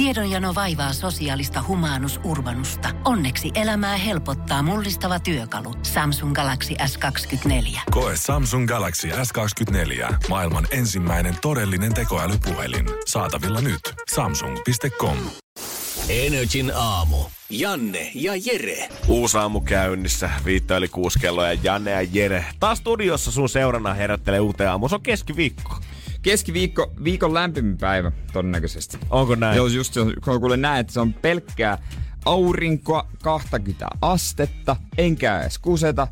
Tiedonjano vaivaa sosiaalista humanus urbanusta. Onneksi elämää helpottaa mullistava työkalu. Samsung Galaxy S24. Koe Samsung Galaxy S24. Maailman ensimmäinen todellinen tekoälypuhelin. Saatavilla nyt. Samsung.com. Energin aamu. Janne ja Jere. Uusi aamu käynnissä, viitto eli kuusi kello ja Janne ja Jere. Taas studiossa sun seurana herättelee uuteen aamu. Se on keskiviikko. Keskiviikko, viikon lämpimin päivä todennäköisesti. Onko näin? Joo, just se, kun kuule näin, että se on pelkkää aurinkoa, 20 astetta, enkä edes kuseta.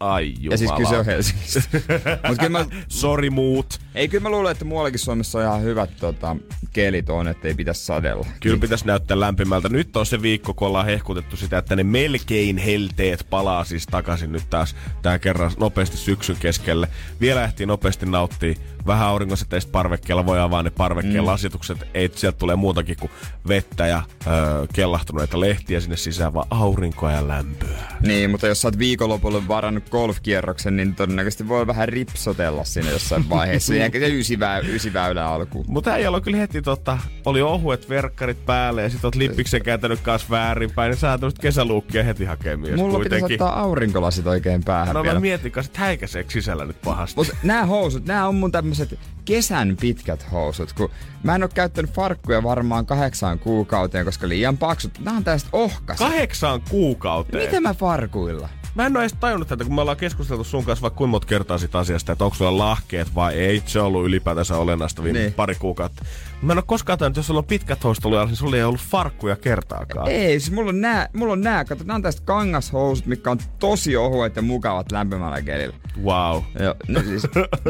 Ai jumala. Ja siis kyllä se on Helsingistä. Mut kyllä mä, Sorry muut. ei, kyllä mä luulen, että muuallakin Suomessa on ihan hyvät tota, kelit on, että ei pitäisi sadella. Kyllä pitäisi näyttää lämpimältä. Nyt on se viikko, kun ollaan hehkutettu sitä, että ne melkein helteet palaa siis takaisin nyt taas tää kerran nopeasti syksyn keskelle. Vielä ehtii nopeasti nauttia vähän aurinkosäteistä parvekkeella, voi avaa ne parvekkeen mm. lasitukset. Ei, sieltä tulee muutakin kuin vettä ja öö, kellahtuneita lehtiä sinne sisään, vaan aurinkoa ja lämpöä. Niin, mutta jos sä oot viikonlopulle varannut golfkierroksen, niin todennäköisesti voi vähän ripsotella sinne jossain vaiheessa. Ehkä se ysi, väy, ysi väylä alkuun. Mutta äijällä on kyllä heti tota, oli ohuet verkkarit päälle ja sit oot lippiksen kääntänyt kanssa väärinpäin, niin sä tuosta kesäluukkia heti hakee mies Mulla pitäisi kuitenkin. ottaa aurinkolasit oikein päähän No vielä. mä mietin kanssa, että häikäiseekö sisällä nyt pahasti. Mutta nämä housut, nämä on mun tämmöiset kesän pitkät housut, kun mä en oo käyttänyt farkkuja varmaan kahdeksaan kuukauteen, koska liian paksut. Nämä on tästä ohkaset. Kahdeksaan kuukauteen. Miten mä farkuilla? Mä en ole edes tajunnut tätä, kun me ollaan keskusteltu sun kanssa vaikka kuinka monta kertaa siitä asiasta, että onko sulla lahkeet vai ei. Se on ollut ylipäätänsä olennaista viime Niin. pari kuukautta. Mä en ole koskaan tajunnut, että jos sulla on pitkät housut ollut, niin sulla ei ollut farkkuja kertaakaan. Ei, siis mulla on nää, mulla on nää, kato, nää on tästä kangashousut, mitkä on tosi ohuet ja mukavat lämpimällä kelillä. Wow. Joo, no siis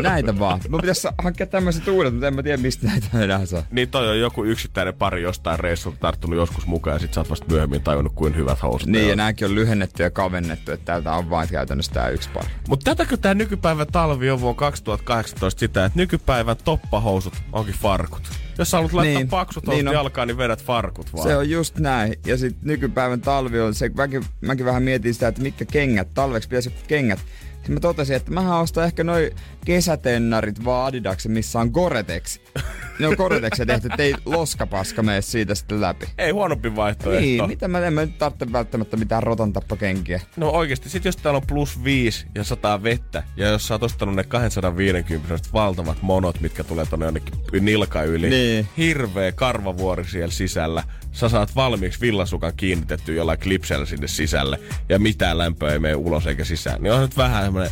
näitä vaan. Mun pitäisi hankkia tämmöiset uudet, mutta en mä tiedä mistä näitä enää saa. Niin toi on joku yksittäinen pari jostain reissulta tarttunut joskus mukaan ja sit sä oot vasta myöhemmin tajunnut, kuin hyvät housut Niin, ja on. nääkin on lyhennetty ja kavennettu, että täältä on vain käytännössä tää yksi pari. Mutta tätäkö tää nykypäivän talvi on vuonna 2018 sitä, että nykypäivän toppahousut onkin farkut. Jos sä haluat laittaa Niin, paksut niin on. jalkaan, niin vedät farkut vaan. Se on just näin. Ja sitten nykypäivän talvi on se, mäkin, mäkin vähän mietin sitä, että mitkä kengät, talveksi pitäisi kengät. Sitten mä totesin, että mä ostan ehkä noi kesätennarit vaan Adidaksen, missä on Gore-Tex. Ne on Gore-Texia tehty, ettei loskapaska mene siitä sitten läpi. Ei huonompi vaihtoehto. Niin, mitä mä en mä nyt tarvitse välttämättä mitään rotantappakenkiä. No oikeesti, sit jos täällä on plus 5 ja sataa vettä, ja jos sä oot ostanut ne 250 valtavat monot, mitkä tulee tonne jonnekin nilka yli, Niin. hirveä karvavuori siellä sisällä, sä saat valmiiksi villasukan kiinnitetty jollain klipsellä sinne sisälle, ja mitään lämpöä ei mene ulos eikä sisään, niin on nyt vähän semmonen,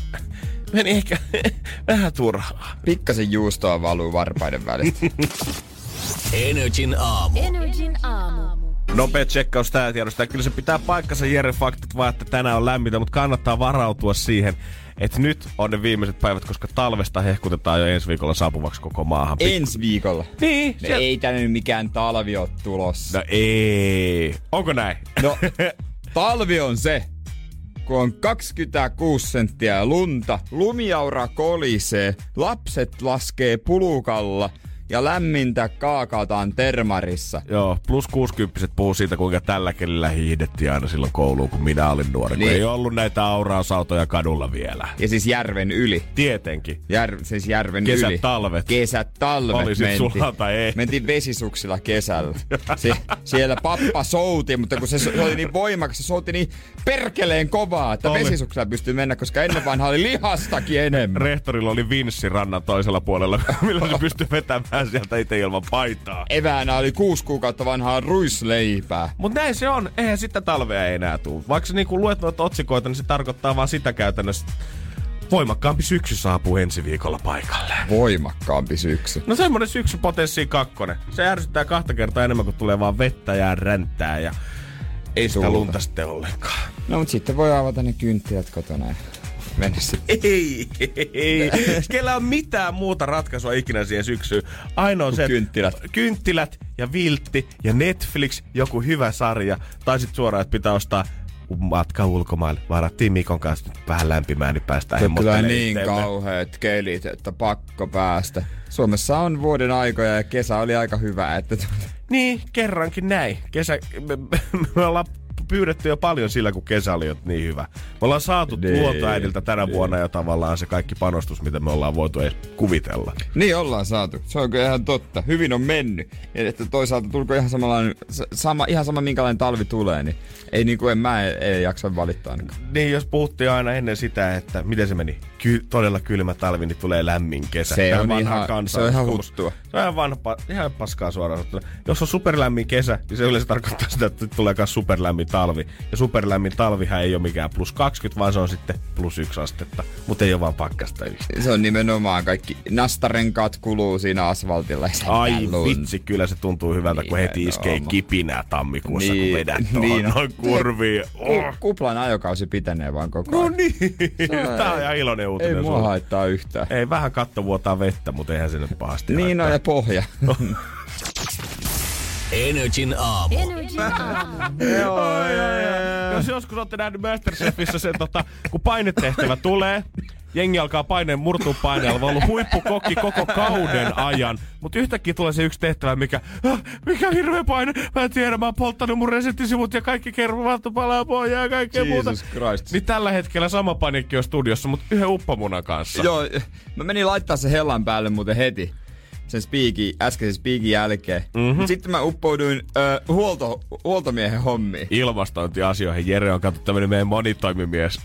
meni ehkä vähän turhaa. Pikkasen juustoa valuu varpaiden välistä. Energin aamu. Energin aamu. Nopea tsekkaus tää tiedosta. Kyllä se pitää paikkansa Jere faktat vaan, että tänään on lämmintä, mutta kannattaa varautua siihen, että nyt on ne viimeiset päivät, koska talvesta hehkutetaan jo ensi viikolla saapuvaksi koko maahan. Pikku- Ensi viikolla. Niin, No siellä... ei tänne mikään talvi ole tulossa. No ei. Onko näin? No, talvi on se, kun on 26 senttiä lunta, lumiaura kolisee, lapset laskee pulukalla ja lämmintä kaakataan termarissa. Joo, plus 60 puhuu siitä, kuinka tällä kelillä hiihdettiin aina silloin kouluun, kun minä olin nuori. Niin. Niin. ei ollut näitä aurausautoja kadulla vielä. Ja siis järven yli. Tietenkin. Jär, siis järven Kesät, yli. talvet. Kesät, talvet Oli sit tai ei. Mentiin vesisuksilla kesällä. Se, siellä pappa souti, mutta kun se, se oli niin voimakas, se souti niin perkeleen kovaa, että Oli. vesisuksilla pystyy mennä, koska ennen vanha oli lihastakin enemmän. Rehtorilla oli vinssi rannan toisella puolella, millä se pystyi vetämään sieltä itse ilman paitaa. Eväänä oli kuusi kuukautta vanhaa ruisleipää. Mutta näin se on. Eihän sitä talvea ei enää tule. Vaikka niinku luet noita otsikoita, niin se tarkoittaa vaan sitä käytännössä. Voimakkaampi syksy saapuu ensi viikolla paikalle. Voimakkaampi syksy. No semmonen syksy kakkonen. Se ärsyttää kahta kertaa enemmän, kuin tulee vaan vettä ja ränttää ja ei sitä Tuulta. lunta sitten ollenkaan. No mut sitten voi avata ne kynttilät kotona ja mennä sitten. Ei, ei. Kellä on mitään muuta ratkaisua ikinä siihen syksyyn. Ainoa on se, kynttilät. kynttilät ja viltti ja Netflix, joku hyvä sarja. Tai sitten suoraan, että pitää ostaa matka ulkomaille. Varattiin Mikon kanssa nyt vähän lämpimään, niin päästään Se on kyllä niin itteemme. kauheat kelit, että pakko päästä. Suomessa on vuoden aikoja ja kesä oli aika hyvä, että Niin, kerrankin näin. Kesä, me, me, me ollaan pyydetty jo paljon sillä, kun kesä oli niin hyvä. Me ollaan saatu Niin, luontoäidiltä tänä vuonna jo tavallaan se kaikki panostus, mitä me ollaan voitu edes kuvitella. Niin ollaan saatu. Se on kyllä ihan totta. Hyvin on mennyt. Ja että toisaalta tulko ihan samanlainen, sama, ihan sama minkälainen talvi tulee, niin ei niinku en mä ei, ei jaksa valittaa ainakaan. Niin, jos puhuttiin aina ennen sitä, että miten se meni, Ky- todella kylmä talvi, niin tulee lämmin kesä. Se on vanha ihan- kansa- se on ihan huttua. Se on ihan vanha, ihan paskaa suoraan. Jos on superlämmin kesä, niin se yleensä tarkoittaa sitä, että tulee myös superlämmin talvi. Ja superlämmin talvihan ei ole mikään plus 20, vaan se on sitten plus 1 astetta. Mutta ei ole vaan pakkasta yhtään. Se on nimenomaan kaikki nastarenkaat kuluu siinä asfaltilla. Ai lunta. vitsi, kyllä se tuntuu hyvältä, kun heti iskee kipinää tammikuussa, Niin, kun vedät niin on. noin kurviin. Ku, Oh. kuplan ajokausi pitenee vaan koko No ajan. niin, on- tää on ihan iloinen uutinen Ei mua sulle. haittaa yhtään. Ei vähän katto vuotaa vettä, mutta eihän se nyt pahasti Niin on ja pohja. Energin aamu. Jos joskus olette nähnyt Masterchefissä se, tota, kun painetehtävä tulee, jengi alkaa paineen murtuu paineella, on ollut huippukokki koko kauden ajan. Mutta yhtäkkiä tulee se yksi tehtävä, mikä, ah, mikä hirveä paine, mä en tiedä, mä oon polttanut mun reseptisivut ja kaikki kerrovat palaa pohjaa ja kaikkea muuta. Jesus Christ. Niin tällä hetkellä sama panikki on studiossa, mutta yhden uppamunan kanssa. Joo, mä menin laittaa se hellan päälle muuten heti sen spiikin, äskeisen spiikin jälkeen. Mhm. Mm-hmm. Sitten mä uppouduin ö, huolto, huoltomiehen hommiin. ilmastointiasioihin. Jere on katsottu tämmönen meidän monitoimimies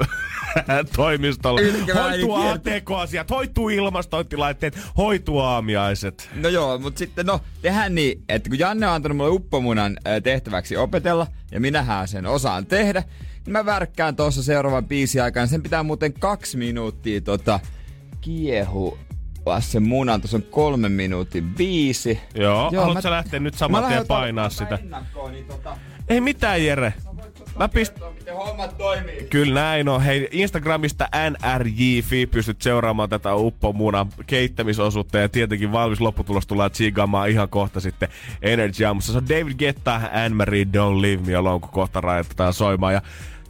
toimistolla. Hoituu tiedä. ATK-asiat, hoituu ilmastointilaitteet, hoituu aamiaiset. No joo, mutta sitten no, tehdään niin, että kun Janne on antanut mulle uppomunan tehtäväksi opetella, ja minähän sen osaan tehdä, niin mä värkkään tuossa seuraavan biisin aikana. Sen pitää muuten kaksi minuuttia tota, kiehu sen munan, tuossa on kolmen minuutin biisi. Joo, Joo haluatko mä- sä lähteä nyt saman tien painaa sitä? Niin tota, Ei mitään, Jere. Mä pist... Katsotaan, miten hommat toimii. Kyllä näin on. Hei, Instagramista NRJFi pystyt seuraamaan tätä uppomunan keittämisosuutta ja tietenkin valmis lopputulos tulee tsiigaamaan ihan kohta sitten Energy Aamussa. Se on David Guetta, Anne-Marie, Don't Leave Me Alone, kun kohta rajoitetaan soimaan ja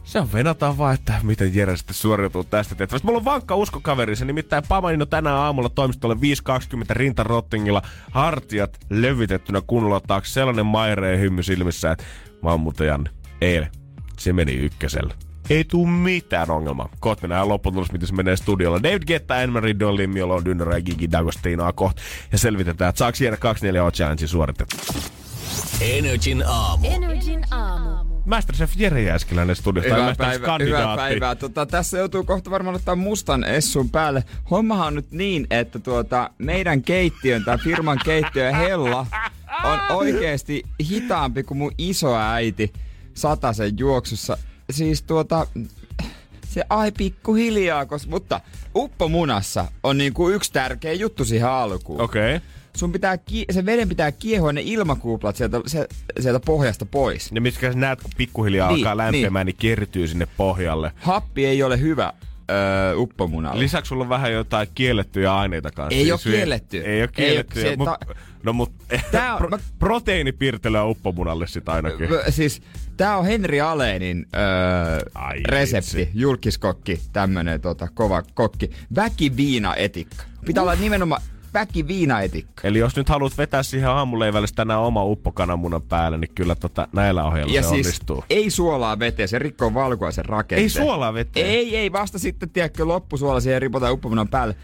se on venataan vaan, että miten Jere sitten suoriutuu tästä tehtävästä. Mulla on vankka usko kaveri, se nimittäin Pamanino tänään aamulla toimistolle 5.20 rintarottingilla hartiat levytettynä kunnolla taakse sellainen maireen hymy silmissä, että mä oon muuten Janne, eilen se meni ykkösellä. Ei tuu mitään ongelmaa. Kohta mennään lopputulos, miten se menee studiolla. David Guetta, Anne-Marie Dolly, Miolo, Dynner ja Gigi D'Agostinoa kohta. Ja selvitetään, että saako Jere 24 Challenge suoritettu. Energin aamu. Energin aamu. Masterchef Jere Jääskeläinen studiosta. Hyvää päivää, hyvää päivää. Tota, tässä joutuu kohta varmaan ottaa mustan essun päälle. Hommahan on nyt niin, että tuota, meidän keittiön, tämä firman keittiö Hella, on oikeasti hitaampi kuin mun isoäiti satasen juoksussa. Siis tuota, se ai pikkuhiljaa, kos, mutta uppomunassa on niinku yksi tärkeä juttu siihen alkuun. Okei. Okay. Sun pitää, ki- se veden pitää kiehua ne ilmakuuplat sieltä, se, sieltä pohjasta pois. Ja mitkä sä näet, kun pikkuhiljaa Niin, alkaa lämpimään, niin. kertyy sinne pohjalle. Happi ei ole hyvä öö, uppomunalla. Lisäksi sulla on vähän jotain kiellettyjä aineita kanssa. Ei oo Syö- kielletty. Ei ole Ei kielletty. se mut, ta- no mut Tää on- pro, mä- proteiinipirtelyä uppomunalle sit ainakin. Siis tää on Henri Alenin öö, Ai resepti, vitsi. julkiskokki, tämmönen tota, kova kokki. Väkiviinaetikka. Pitää olla nimenomaan väkiviinaetikka. Eli jos nyt haluat vetää siihen aamuleivälle tänään oma uppokananmunan päälle, niin kyllä tota, näillä ohjeilla Ja se siis onnistuu. ei suolaa veteen, se rikkoo valkuaisen rakenteen. Ei suolaa veteen? Ei, ei, vasta sitten, tiedätkö, loppusuola siihen ripotaan uppomunan päälle.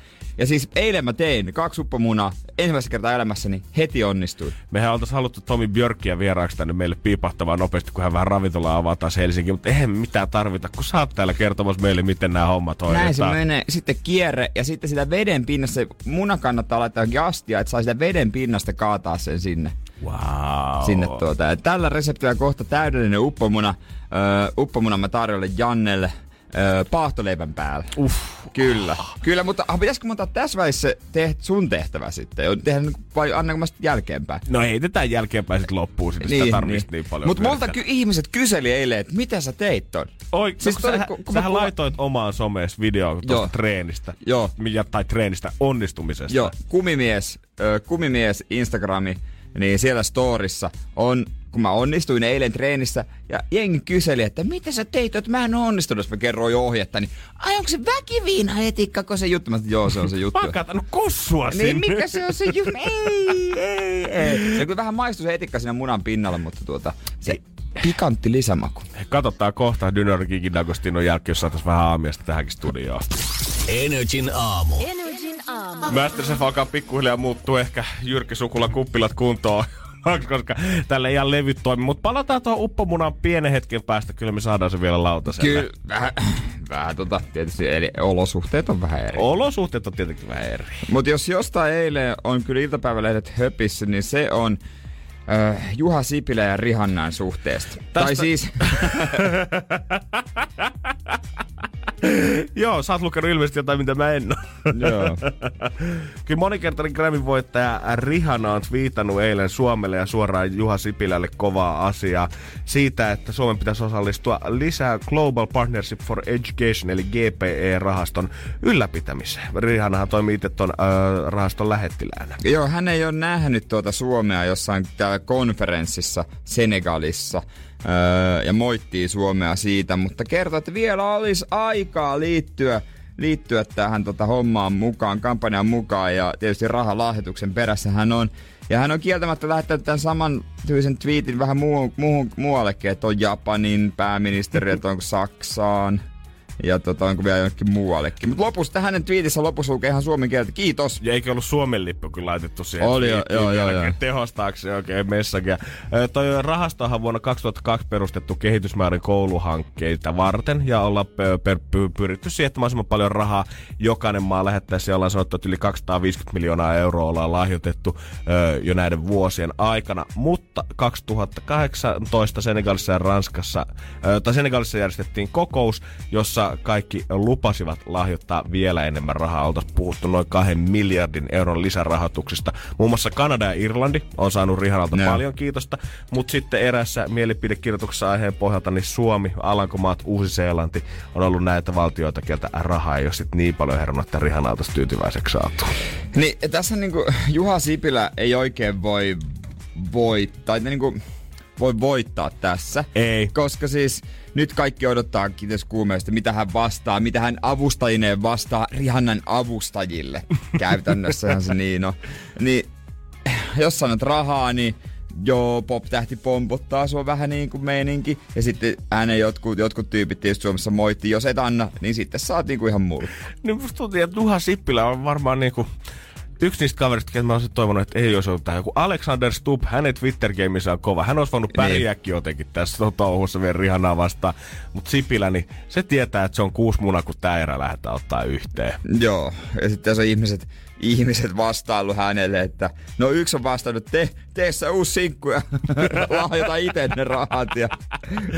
Ja siis eilen mä tein kaksi uppomunaa ensimmäistä kertaa elämässäni, heti onnistui. Mehän oltaisiin haluttu Tomi Björkkiä vieraaksi tänne meille piipahtavaa nopeasti, kun hän vähän ravintolaa avaa taas Helsinki, mutta eihän mitään tarvita, kun sä oot täällä kertomassa meille, miten nämä hommat hoidetaan. Näin se menee. Sitten kierre ja sitten sitä veden pinnassa, muna kannattaa laittaa johonkin astia, että saa sitä veden pinnasta kaataa sen sinne. Wow. sinne tuota. Ja tällä reseptillä kohta täydellinen uppomuna. Öö, uppomuna mä tarjolle Jannelle öö, paahtoleivän päällä. Uff. Kyllä. Kyllä, mutta ah, pitäisikö mä ottaa tässä välissä teht, sun tehtävä sitten? Jo- Tehdä niinku- vai annanko mä sitten jälkeenpäin? No heitetään jälkeenpäin sitten loppuun, sitten sitä tarvitsisi niin, paljon. Mutta multa ky- ihmiset kyseli eilen, että mitä sä teit ton? Oi, Siis siis toi- sä, kun- kun sähän mä kuva- laitoit omaan somees videoon Joo. tuosta treenistä. Joo. Tai treenistä onnistumisesta. Joo, kumimies, ö, kumimies Instagrami, niin siellä storissa on, kun mä onnistuin eilen treenissä, ja jengi kyseli, että mitä sä teit, että mä en onnistunut, jos mä kerroin ohjetta, niin ai onko se väkiviina etikka, se juttu? Mä sanoin, joo, se on se juttu. Mä oon kossua Niin sinne. mikä se on se juttu? Ei, ei, ei. Se kyllä vähän maistuu se etikka siinä munan pinnalla, mutta tuota, se, pikantti lisämaku. Katsotaan kohta Dynorikin Dagostinon jälkeen, jos saataisiin vähän aamiasta tähänkin studioon. Energin aamu. Energin aamu. Masterchef alkaa pikkuhiljaa muuttuu ehkä Jyrki Sukula kuppilat kuntoon. koska tällä ei ihan levyt toimi. Mutta palataan tuohon uppomunan pienen hetken päästä. Kyllä me saadaan se vielä lautaselle. Kyllä, vähän, vähän tota, tietysti eli olosuhteet on vähän eri. Olosuhteet on tietenkin vähän eri. Mutta jos jostain eilen on kyllä iltapäivälehdet höpissä, niin se on äh, Juha Sipilä ja Rihannan suhteesta. Tästä... Tai siis... Joo, sä oot lukenut ilmeisesti jotain, mitä mä en Joo. Kyllä monikertainen Grammy voittaja Rihanna on viitannut eilen Suomelle ja suoraan Juha Sipilälle kovaa asiaa siitä, että Suomen pitäisi osallistua lisää Global Partnership for Education eli GPE-rahaston ylläpitämiseen. Rihannahan toimii itse tuon äh, rahaston lähettiläänä. Joo, hän ei ole nähnyt tuota Suomea jossain täällä konferenssissa Senegalissa öö, ja moittii Suomea siitä, mutta kertoo, että vielä olisi aikaa liittyä liittyä tähän tota hommaan mukaan, kampanjan mukaan ja tietysti rahalahjoituksen perässä hän on. Ja hän on kieltämättä lähettänyt tämän saman tyylisen twiitin vähän muu, muuhun, muuallekin, että on Japanin pääministeri, että onko Saksaan, ja tota, onko vielä jonnekin muuallekin. Mutta lopussa, hänen twiitissä lopussa lukee ihan suomen kieltä. Kiitos. Ja eikö ollut Suomen lippu kyllä laitettu siihen? Oli jo, joo, joo, joo. Tehostaakseen oikein messagia. Toi rahastohan vuonna 2002 perustettu kehitysmäärin kouluhankkeita varten ja ollaan per, per, pyritty siihen, että mahdollisimman paljon rahaa jokainen maa lähettäisi ja ollaan sanottu, että yli 250 miljoonaa euroa ollaan lahjoitettu jo näiden vuosien aikana. Mutta 2018 Senegalissa ja Ranskassa, tai Senegalissa järjestettiin kokous, jossa kaikki lupasivat lahjoittaa vielä enemmän rahaa. Oltaisiin puhuttu noin kahden miljardin euron lisärahoituksista. Muun muassa Kanada ja Irlanti on saanut Rihanalta no. paljon kiitosta, mutta sitten erässä mielipidekirjoituksessa aiheen pohjalta niin Suomi, Alankomaat, Uusi-Seelanti on ollut näitä valtioita, kieltä rahaa ei ole sit niin paljon herännyt, että Rihanalta tyytyväiseksi saatu. Niin, tässä niinku Juha Sipilä ei oikein voi voittaa, niinku, voi voittaa tässä. Ei. Koska siis nyt kaikki odottaa kiitos kuumeesta, mitä hän vastaa, mitä hän avustajineen vastaa Rihannan avustajille. Käytännössähän se niin on. Niin, jos sanot rahaa, niin joo, pop-tähti pompottaa sua vähän niin kuin meininki. Ja sitten hänen jotkut, jotkut tyypit tietysti Suomessa moitti, jos et anna, niin sitten saat niin kuin ihan mulkku. Niin musta tuntuu, että Juha Sippilä on varmaan niinku yksi niistä kaverista, että mä olisin toivonut, että ei olisi ollut tähän. Joku Alexander Stubb, hänen twitter on kova. Hän olisi voinut niin. pärjääkin jotenkin tässä touhussa vielä Rihannaa vastaan. Mutta Sipilä, niin se tietää, että se on kuusi muna, kun tämä erä lähdetään ottaa yhteen. Joo, ja sitten tässä on ihmiset, ihmiset vastailu hänelle, että no yksi on vastannut, te, tee uusi sinkku ja lahjota itse ne rahat. Ja,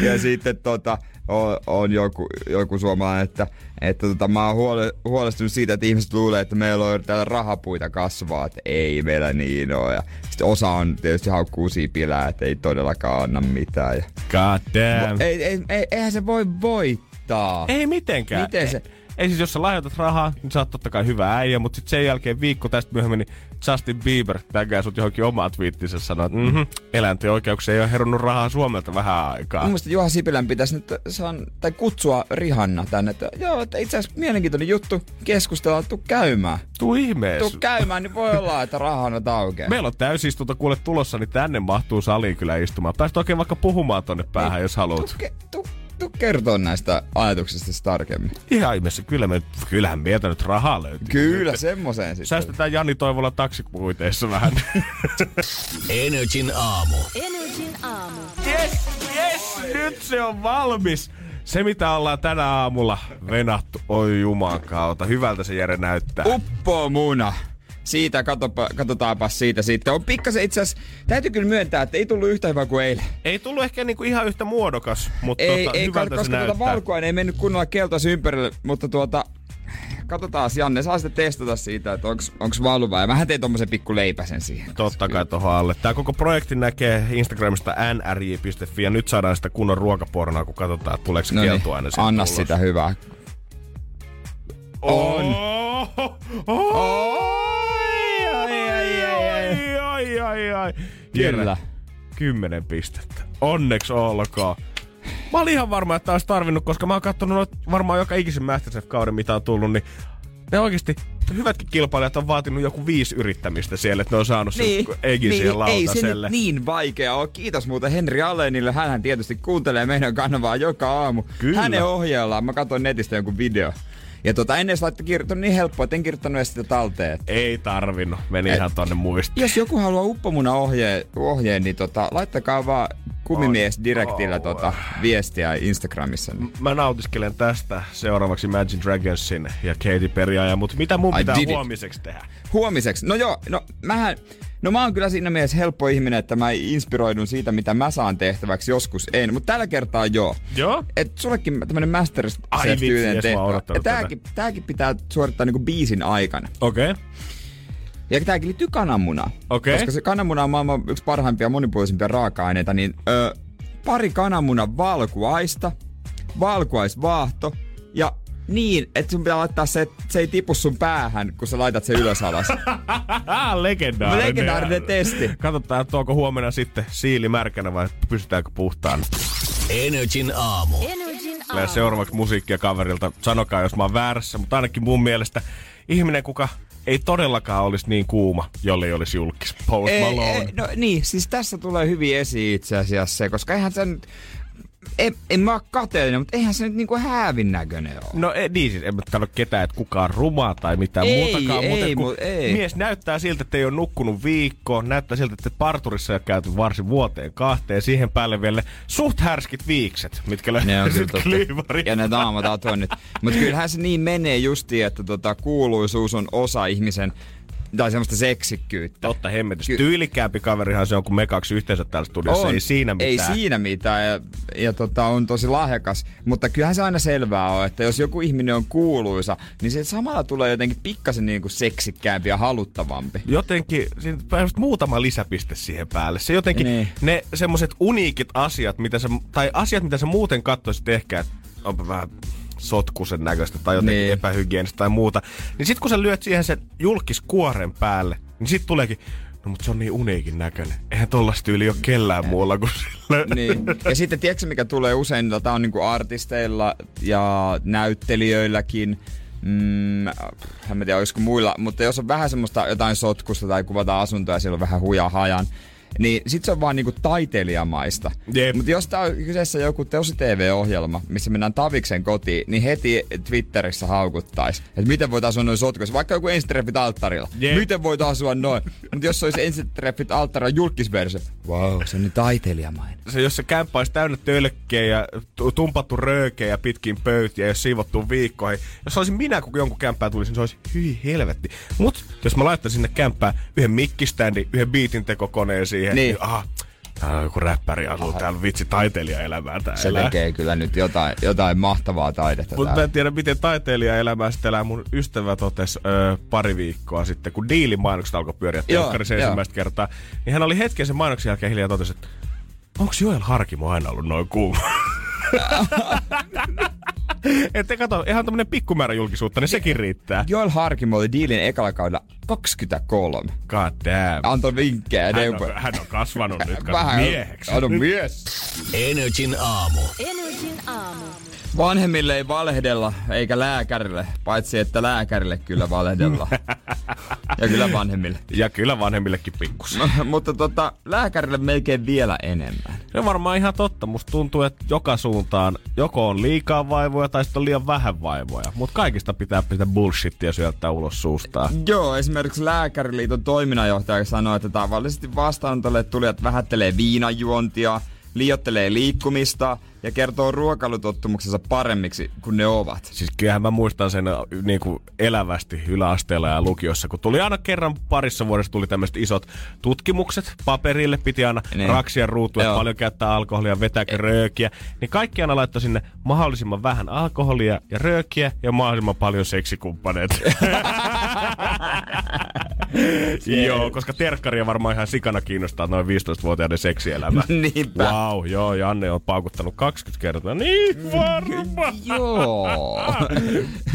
ja sitten tota, on, on joku, joku suomalainen, että, että tota, mä oon huole, huolestunut siitä, että ihmiset luulee, että meillä on täällä rahapuita kasvaa, että ei meillä niin ole. Ja sitten osa on tietysti haukkuu siipilää, että ei todellakaan anna mitään. Ja, God damn. Ei, ei, ei, eihän se voi voittaa. Ei mitenkään. Miten se? Ei siis, jos sä lahjoitat rahaa, niin sä oot totta kai hyvä äijä, mutta sitten sen jälkeen viikko tästä myöhemmin, niin Justin Bieber tägää sut johonkin omaa twiittinsä sanoo, että mm-hmm, eläinten oikeuksia ei ole herunnut rahaa Suomelta vähän aikaa. Mun Juha Sipilän pitäisi nyt saan, tai kutsua Rihanna tänne, että joo, että itse asiassa mielenkiintoinen juttu, keskustellaan, tuu käymään. Tuu ihmeessä. Tuu käymään, niin voi olla, että raha on aukeaa. Meillä on täysistunto kuule tulossa, niin tänne mahtuu saliin kyllä istumaan. Pääsit oikein vaikka puhumaan tonne päähän, ei, jos haluat. Tuu, tuu, tuu kertoa näistä ajatuksista tarkemmin. Ihan ihmeessä. Kyllä me, kyllähän meiltä nyt rahaa löytyy. Kyllä, nyt. semmoiseen sitten. Säästetään Jani Toivola taksipuiteissa vähän. Energin aamu. Energin aamu. Yes, yes, nyt se on valmis. Se, mitä ollaan tänä aamulla venattu, oi juman kautta. Hyvältä se Jere näyttää. Uppo muna siitä, katsopa, katsotaanpa siitä sitten. On pikkasen itse asiassa, täytyy kyllä myöntää, että ei tullut yhtä hyvä kuin eilen. Ei tullut ehkä niinku ihan yhtä muodokas, mutta ei, tota, ei, hyvältä koska se tuota valkoinen ei mennyt kunnolla keltaisen ympärille, mutta tuota, katsotaan Janne, saa sitten testata siitä, että onks, onks valuvaa. Ja vähän tein tommosen pikku leipäsen siihen. Totta kai tohon alle. Tää koko projekti näkee Instagramista nrj.fi ja nyt saadaan sitä kunnon ruokapornoa, kun katsotaan, että tuleeko se No niin, kieltoaine sieltä anna ulos. sitä hyvää. On. Oh, oh, ai, Kyllä. Kymmenen pistettä. Onneksi olkoon. Mä olin ihan varma, että olisi tarvinnut, koska mä oon kattonut varmaan joka ikisen Masterchef-kauden, mitä on tullut, niin ne oikeasti hyvätkin kilpailijat on vaatinut joku viisi yrittämistä siellä, että ne on saanut Niin, sen egin niin, siihen ei se lautaselle. nyt niin vaikea ole. Kiitos muuten Henri Allenille. Hänhän tietysti kuuntelee meidän kanavaa joka aamu. Kyllä. Hänen ohjeellaan. Mä katsoin netistä jonkun video. Ja tota, ennen se laittoi kirjoittaa niin helppoa, että en kirjoittanut edes sitä talteen. Ei tarvinnut, meni Et- ihan tonne muistiin. Jos joku haluaa uppomuna ohjeen, ohjeen niin tota, laittakaa vaan kumimies direktillä tota, viestiä Instagramissa. Niin. Mä nautiskelen tästä seuraavaksi Imagine Dragonsin ja Katy Perry ajan, mutta mitä mun I pitää did it. huomiseksi tehdä? Huomiseksi. No joo, no mähän... No mä oon kyllä siinä mielessä helppo ihminen, että mä inspiroidun siitä, mitä mä saan tehtäväksi, joskus en. Mutta tällä kertaa joo. Joo? Et sullekin tämmönen Ai vitsi, mä oon tehtävä. Ja tääkin, tääkin pitää suorittaa niinku biisin aikana. Okei. Okay. Ja tääkin liittyy kananmunaan. Okei. Koska se kananmuna on maailman yksi parhaimpia ja monipuolisimpia raaka-aineita, niin ö, pari kananmunan valkuaista, valkuaisvaahto ja niin, että sun pitää laittaa se, että se ei tipu sun päähän, kun sä laitat sen ylös alas. Legendaarinen. Legendaarinen testi. Katsotaan, että onko huomenna sitten siili märkänä vai pysytäänkö puhtaan. Energin aamu. Energin aamu. seuraavaksi musiikkia kaverilta. Sanokaa, jos mä oon väärässä, mutta ainakin mun mielestä ihminen, kuka ei todellakaan olisi niin kuuma, jollei olisi julkis. Post Malone. no niin, siis tässä tulee hyvin esiin itse asiassa se, koska eihän se nyt... En, en mä oo kateellinen, mutta eihän se nyt niinku häävin näköinen ole. No ei, niin siis, en mä sano ketään, että kukaan rumaa tai mitään Ei, muutakaan, ei, mutta kun mut ei. mies näyttää siltä, että ei ole nukkunut viikkoon, näyttää siltä, että parturissa ei ole käyty varsin vuoteen kahteen, siihen päälle vielä suht härskit viikset, mitkä löytyy totta. kliivarista. Ja ne naamatatuonnit. Mutta kyllähän se niin menee justiin, että tota, kuuluisuus on osa ihmisen tai semmoista seksikkyyttä. Totta hemmetys. Ky- Tyylikkäämpi kaverihan se on kuin me kaksi yhteensä täällä studiossa. Ei siinä mitään. Ei siinä mitään ja, ja tota, on tosi lahjakas. Mutta kyllähän se aina selvää on, että jos joku ihminen on kuuluisa, niin se samalla tulee jotenkin pikkasen niin kuin seksikkäämpi ja haluttavampi. jotenkin, siinä muutama lisäpiste siihen päälle. Se jotenkin, Niin. ne semmoset uniikit asiat, mitä sä, tai asiat, mitä sä muuten katsoisit ehkä, että onpa vähän sotkusen näköistä tai jotenkin Niin. epähygienistä tai muuta. Niin sit kun sä lyöt siihen sen julkiskuoren päälle, niin sit tuleekin, no mutta se on niin uniikin näköinen. Eihän tollasta tyyli ole kellään muulla kuin sillä. Niin. Ja sitten tiedätkö mikä tulee usein, tota on niinku artisteilla ja näyttelijöilläkin, Mm, en mä tiedä, olisiko muilla, mutta jos on vähän semmoista jotain sotkusta tai kuvataan asuntoa ja siellä on vähän huja hajan, niin sit se on vaan niinku taiteilijamaista. Jep. Mutta jos tää on kyseessä joku Teosi TV-ohjelma, missä mennään Taviksen kotiin, niin heti Twitterissä haukuttais, että miten voit asua noin sotkuissa. Vaikka joku ensitreffit alttarilla. Jep. Miten voit asua noin? Mutta jos se olisi ensitreffit alttarilla julkisversio, wow, se on niin taiteilijamainen. se, jos se kämppä olisi täynnä tölkkejä ja tu- tumpattu röökejä pitkin pöytiä ja siivottu viikkoihin. Jos olisin minä, kun jonkun kämppään tulisin, niin se olisi hyi helvetti. Mut jos mä laittaisin sinne kämppään yhden mikkiständin, yhden biitin tekokoneen siihen, Niin. niin, aha, tää on joku räppäri asuu täällä vitsi taiteilijaelämää tää Se elää. tekee kyllä nyt jotain, jotain mahtavaa taidetta Mutta mä täällä. en tiedä, miten taiteilijaelämää sitten elää. Mun ystävä totesi öö, pari viikkoa sitten, kun diilin mainokset alkoi pyöriä telkkarissa ensimmäistä kertaa, niin hän oli hetken sen mainoksen jälkeen hiljaa totesi, että onko Joel Harkimo aina ollut noin kuuma? Että kato, ihan tämmönen pikkumäärä julkisuutta, niin sekin riittää. Joel Harkimo oli diilin ekalla kaudella 23. God damn. Antoi vinkkejä. Hän on, hän on kasvanut nyt kato, mieheksi. Hän on mies. Energin aamu. Energin aamu. Vanhemmille ei valehdella, eikä lääkärille. Paitsi, että lääkärille kyllä valehdellaan. ja kyllä vanhemmille. Ja kyllä vanhemmillekin pikkusen. Mutta tota, lääkärille melkein vielä enemmän. Se on varmaan ihan totta. Musta tuntuu, että joka suuntaan joko on liikaa vaivoja tai sitten on liian vähän vaivoja. Mutta kaikista pitää pitää bullshittia syöttää ulos suustaan. Joo, esimerkiksi Lääkäriliiton toiminnanjohtaja sanoi, että tavallisesti vastaanotolle tulijat vähättelee viinajuontia, liiottelee liikkumista ja kertoo ruokailutottumuksensa paremmiksi kuin ne ovat. Siis kyllähän mä muistan sen äh, niin kuin elävästi yläasteella ja lukiossa, kun tuli aina kerran parissa vuodessa tuli tämmöiset isot tutkimukset paperille, piti aina Niin. raksia ruutuja, Joo. paljon käyttää alkoholia, vetääkö röökiä, niin kaikki aina laittoi sinne mahdollisimman vähän alkoholia ja röökiä ja mahdollisimman paljon seksikumppaneita. joo, koska terkkaria varmaan ihan sikana kiinnostaa noin 15-vuotiaiden seksielämä. Niinpä. Wow, joo, Janne on paukuttanut 20 kertaa. Niin varma. Joo.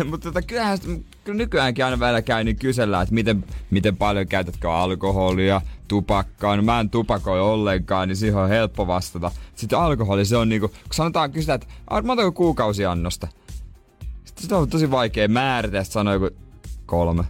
Mutta tota, kyllähän kyllä nykyäänkin aina välillä käy, niin kysellään, että miten, miten paljon käytätkö alkoholia, tupakkaa. No mä en tupakoi ollenkaan, niin siihen on helppo vastata. Sitten alkoholi, se on niinku, kun sanotaan kysytään, että "Ah, montako kuukausiannosta? Sitten sitä on tosi vaikea määritellä, että sanoo joku kolme.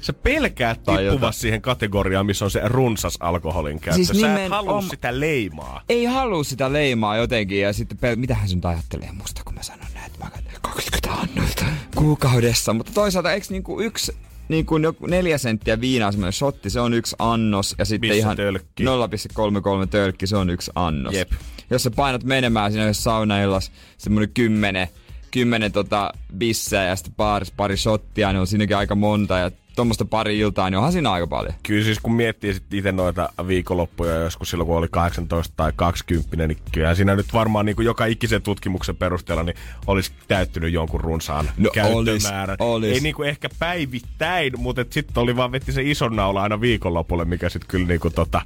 Sä pelkäät jotain. siihen kategoriaan, missä on se runsas alkoholin käyttö. Siis Sä et halua om- sitä leimaa. Ei halua sitä leimaa jotenkin ja sitten pel- mitähän nyt ajattelee musta, kun mä sanon näin, että mä käytän 20 annosta kuukaudessa. Mutta toisaalta eikö niinku yksi niin joku neljä senttiä viinaa semmoinen shotti, se on yksi annos. Ja sitten Missä ihan tölkki? 0,33 tölkki, se on yksi annos. Jep. Jos sä painat menemään siinä yhdessä saunaillas semmoinen kymmenen, kymmenen tota bissejä ja sitten pari, pari shottia, niin on siinäkin aika monta. Ja tuommoista pari iltaa, niin onhan siinä aika paljon. Kyllä siis kun miettii sit itse noita viikonloppuja joskus silloin kun oli 18 tai 20, niin kyllä siinä nyt varmaan niin kuin joka ikisen tutkimuksen perusteella niin olisi täyttynyt jonkun runsaan No käyttömäärän. olis, olis. Ei niin kuin ehkä päivittäin, mutta sitten oli vaan vetti se ison naula aina viikonlopulle, mikä sitten kyllä niin kuin tota,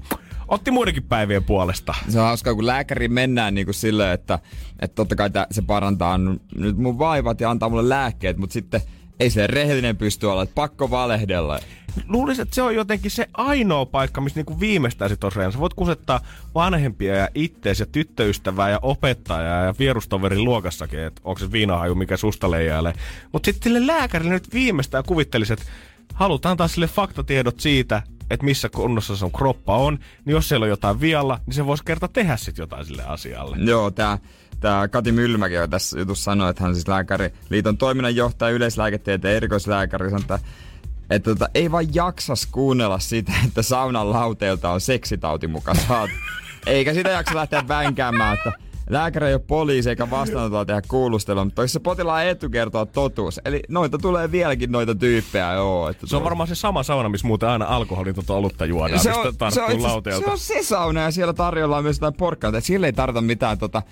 otti muidenkin päivien puolesta. Se on hauskaa, kun lääkäri mennään niin kuin silleen, että, että totta kai se parantaa nyt mun vaivat ja antaa mulle lääkkeet, mutta sitten ei se rehellinen pysty olla, että pakko valehdella. Luulisin, että se on jotenkin se ainoa paikka, missä niinku viimeistään sit on. Sä voit kusettaa vanhempia ja ittees ja tyttöystävää ja opettajaa ja vierustoverin luokassakin, että onko se viinahaju, mikä susta leijailee. Mutta sitten sille lääkärille nyt viimeistään kuvittelisi, että halutaan taas sille faktatiedot siitä, että missä kunnossa sun kroppa on, niin jos siellä on jotain vialla, niin se voisi kerta tehdä sitten jotain sille asialle. Joo, tää, tää Kati Mylmäki jo tässä jutussa sanoi, että hän siis lääkäriliiton toiminnanjohtaja, yleislääketieteen erikoislääkäri, sanoi, että että tota, ei vaan jaksas kuunnella sitä, että saunan lauteelta on seksitauti muka saatu. Eikä sitä jaksa lähteä vänkäämään, että lääkäri ei ole poliisi eikä vastaanotolla tehdä kuulustelua, mutta se potilaan etu kertoo totuus. Eli noita tulee vieläkin noita tyyppejä, joo. Että Se on varmaan se sama sauna, missä muuten aina alkoholitonta olutta juodaan, se mistä on, se, on, lauteelta. se on se sauna ja siellä tarjolla myös jotain porkkaa. Sillä ei tarvita mitään tota,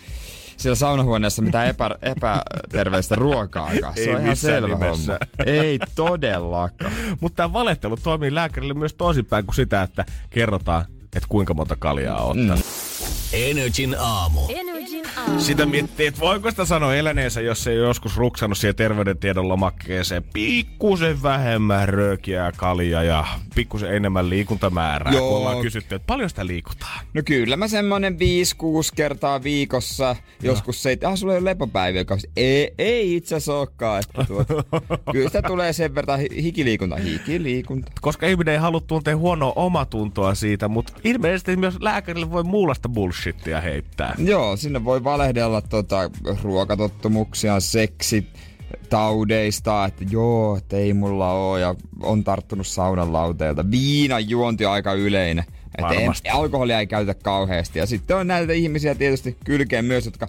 siellä saunahuoneessa mitään epä, epäterveistä ruokaa. Se Ei on ihan selvä nimessä. homma. Ei todellakaan. Mutta tämä valehtelu toimii lääkärille myös toisinpäin kuin sitä, että kerrotaan, että kuinka monta kaljaa on ottanut. Energin aamu. Energin aamu. Sitä miettii, että voiko sitä sanoa eläneensä, jos ei joskus ruksannut siihen terveydentiedon lomakkeeseen pikkusen vähemmän röökiä ja kaljaa ja pikkusen enemmän liikuntamäärää, Joo. kun ollaan kysytty, että paljon sitä liikutaan. No kyllä mä semmonen 5-6 kertaa viikossa, joskus se, ah sulla ei ole lepopäiviä kausi. Ei, ei itse asiassa olekaan. Että tuot, kyllä sitä tulee sen verran hi- hikiliikunta, hikiliikunta. Koska ihminen ei halua tuntea huonoa omatuntoa siitä, mutta ilmeisesti myös lääkärille voi muulasta bullshittia heittää. Joo, sinne voi valehdella tota, ruokatottumuksia, seksi, taudeista, että joo, että ei mulla oo ja on tarttunut saunan lauteelta. Viinan juonti on aika yleinen. Että alkoholia ei käytä kauheasti. Ja sitten on näitä ihmisiä tietysti kylkeen myös, jotka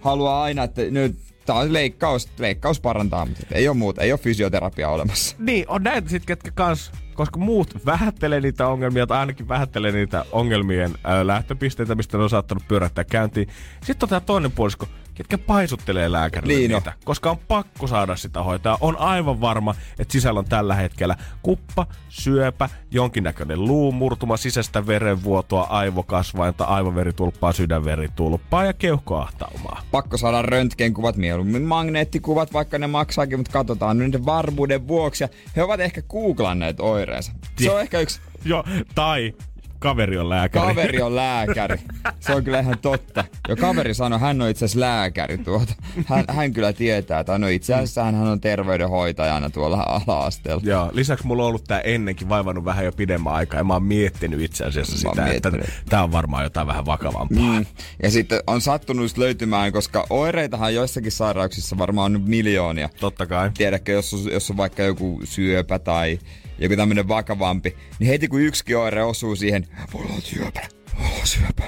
haluaa aina, että nyt tää on leikkaus, leikkaus parantaa, mutta ei ole muuta, ei ole fysioterapia olemassa. Niin, on näitä sit, ketkä kans, koska muut vähättelee niitä ongelmia, tai ainakin vähättelee niitä ongelmien lähtöpisteitä, mistä ne on saattanut pyörähtää käyntiin. Sitten on tää toinen puolisko, ketkä paisuttelee lääkärille Niin niitä, koska on pakko saada sitä hoitaa. On aivan varma, että sisällä on tällä hetkellä kuppa, syöpä, jonkinnäköinen luumurtuma, sisäistä verenvuotoa, aivokasvainta, aivoveritulppaa, sydänveritulppaa ja keuhkoahtaumaa. Pakko saada röntgenkuvat, mieluummin magneettikuvat, vaikka ne maksaakin, mutta katsotaan nyt niiden varmuuden vuoksi. Ja he ovat ehkä googlanneet oireensa. Se on ehkä yksi Joo, tai kaveri on lääkäri. Kaveri on lääkäri. Se on kyllä ihan totta. Jo kaveri sanoi, hän on itse asiassa lääkäri tuota. Hän, hän kyllä tietää, tai no itse asiassa hän on terveydenhoitajana tuolla ala-asteella. Joo, lisäksi mulla on ollut tää ennenkin vaivannut vähän jo pidemmän aikaa ja mä oon miettinyt itse asiassa sitä, että tää on varmaan jotain vähän vakavampaa. Mm. Ja sitten on sattunut löytymään, koska oireitahan joissakin sairauksissa varmaan on miljoonia. Totta kai. Tiedätkö, jos on, jos on vaikka joku syöpä tai joku tämmönen vakavampi, niin heti kun yksikin oire osuu siihen, mulla on syöpä, mulla on syöpä.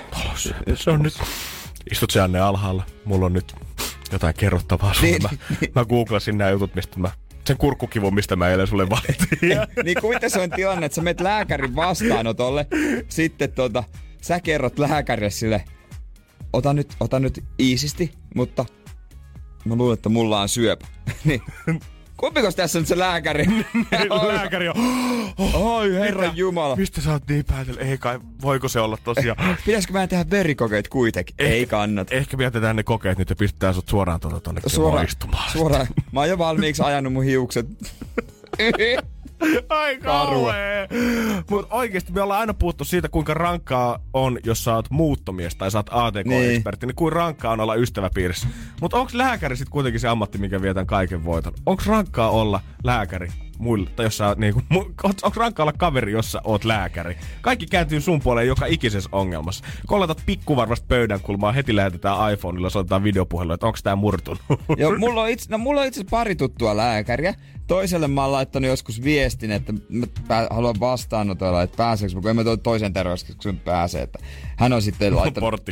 Se on nyt... Istut se Anne alhaalla. Mulla on nyt jotain kerrottavaa sulle. Niin, Mä, mä googlasin nämä jutut, mistä mä... Sen kurkkukivun, mistä mä eilen sulle valittiin. niin kuvitte se on tilanne, että sä menet lääkärin vastaanotolle, sitten tota, sä kerrot lääkärille sille, ota nyt, ota nyt iisisti, mutta mä luulen, että mulla on syöpä. niin, kumpikos tässä on se lääkäri? Lääkäri on... Oi herran Mitä? jumala. Mistä sä oot niin päätellyt? Ei kai, voiko se olla tosiaan? Pitäisikö mä tehdä verikokeet kuitenkin? Ei kannata. Ehkä mietitään ne kokeet nyt ja pistetään sut suoraan tuota tonne Suoraan, istumaan. suoraan. Mä oon jo valmiiksi ajanut mun hiukset. Ai kauhea. Mut oikeesti me ollaan aina puhuttu siitä, kuinka rankkaa on, jos sä oot muuttomies tai sä oot ATK-ekspertti, niin. kuin rankkaa on olla ystäväpiirissä. Mutta onko lääkäri sitten kuitenkin se ammatti, mikä vie tämän kaiken voiton? Onko rankkaa olla lääkäri muille, tai jos sä oot niinku, onko rankkaa olla kaveri, jos sä oot lääkäri? Kaikki kääntyy sun puoleen joka ikisessä ongelmassa. Kolletat pikkuvarvasta pöydän kulmaa, heti lähetetään iPhoneilla, soitetaan videopuhelu, että onko tää murtunut. Joo, mulla on itse, no mulla on itse pari tuttua lääkäriä. Toiselle mä oon laittanut joskus viestin, että mä pää, haluan vastaanotella, että pääseekö, kun en mä toisen terveyskeskuksen pääse, että hän on sitten laittanut...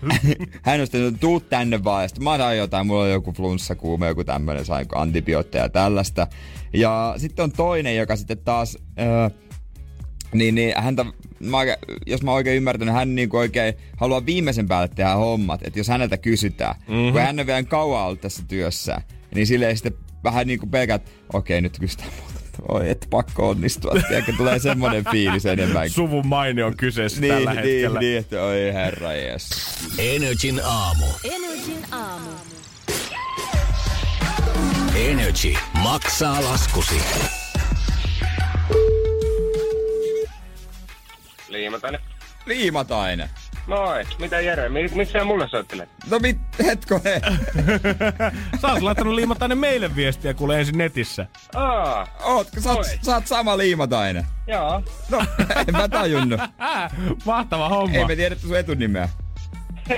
Hän on sitten, että tuu tänne vaan, ja sitten mä otan jotain, mulla on joku flunssakuume, joku tämmönen, sain antibiootteja ja tällaista. Ja sitten on toinen, joka sitten taas, öö, niin, niin häntä, mä, jos mä oikein ymmärtänyt, hän niinku oikein haluaa viimeisen päälle tehdä hommat. Että jos häneltä kysytään, mm-hmm. kun hän on vielä kauan ollut tässä työssä, niin silleen sitten vähän niinku pelkää, että okei, nyt kysytään muuta. Oi, että pakko onnistua. Tiedätkö, tulee semmonen fiilis enemmänkin. Suvun maine on kyseessä niin, tällä niin, hetkellä. niin, että oi herra jes. Energin aamu. Energin aamu. Energy maksaa laskusi. Liimatainen. Liimatainen. Moi, mitä Jere, mi- miksi sä mulle soittelet? No mit, hetkonen. Sä oot laittanut liimatainen meille viestiä kuule ensin netissä. Aa, Ootko, sä oot, sä oot sama liimatainen. joo. No, en mä tajunnut. Mahtava homma. Ei me tiedetty sun etunimeä.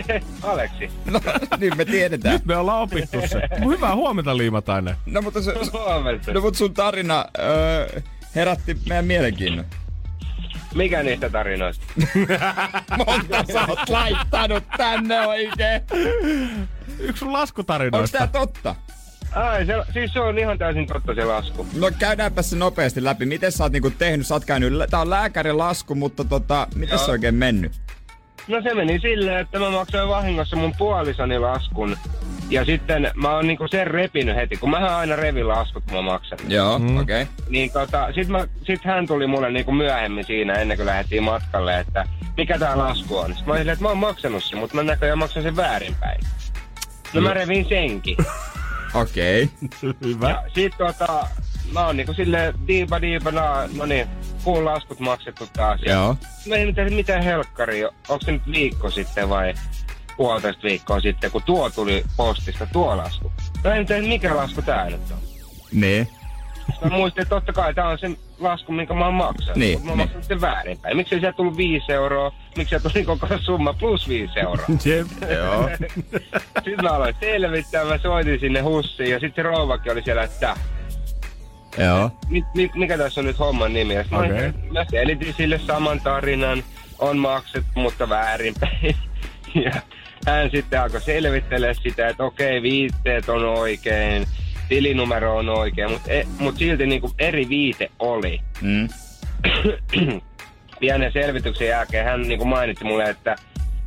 Aleksi. No, niin me tiedetään. Nyt me ollaan opittu se. Hyvää huomenta liimatainen. No mutta, se, Huomenta. no, mutta sun tarina öö, herätti meidän mielenkiinnon. Mikä niistä tarinoista? Monta sä oot laittanut tänne oikein? Yksi sun Onks laskutarinoista. tää totta? Ai, se, siis se on ihan täysin totta se lasku. No käydäänpä se nopeasti läpi. Miten sä oot niinku tehnyt? Sä oot käynyt, tää on lääkärin lasku, mutta tota, miten se oikein mennyt? No se meni silleen, että mä maksoin vahingossa mun puolisoni laskun. Ja sitten mä oon niinku sen repinyt heti, kun mä aina revin laskut, kun mä maksan. Joo, mm. okei. Okay. Niin tota, sit, mä, sit hän tuli mulle niinku myöhemmin siinä, ennen kuin lähdettiin matkalle, että mikä tää lasku on. Sitten mä olin että mä oon maksanut sen, mutta mä näköjään maksan sen väärinpäin. No mä revin senkin. Okei. Hyvä. Ja sit tota, mä oon niinku silleen diipa diipa naa, no niin, kuun laskut maksettu taas. Joo. Mä en mitään, mitään helkkari, onko se nyt viikko sitten vai puolitoista viikkoa sitten, kun tuo tuli postista, tuo lasku. Mä en tiedä, mikä lasku tää nyt on. Niin. Mä muistin, että totta kai tää on se lasku, minkä mä oon maksanut. Niin, mä oon niin. maksanut sen väärinpäin. Miksi sieltä tullut 5 euroa? Miksi sieltä tuli koko summa plus 5 euroa? Jep. Joo. sitten mä aloin selvittää, mä soitin sinne hussiin ja sitten se rouvakin oli siellä, että Joo. mi, mi, mikä tässä on nyt homman nimi? Okei. okay. mä, mä selitin sille saman tarinan, on maksettu, mutta väärinpäin. Ja hän sitten alkoi selvittelee sitä, että okei, viitteet on oikein, tilinumero on oikein, mutta e, mut silti niinku eri viite oli. Mm. Pienen selvityksen jälkeen hän niinku mainitsi mulle, että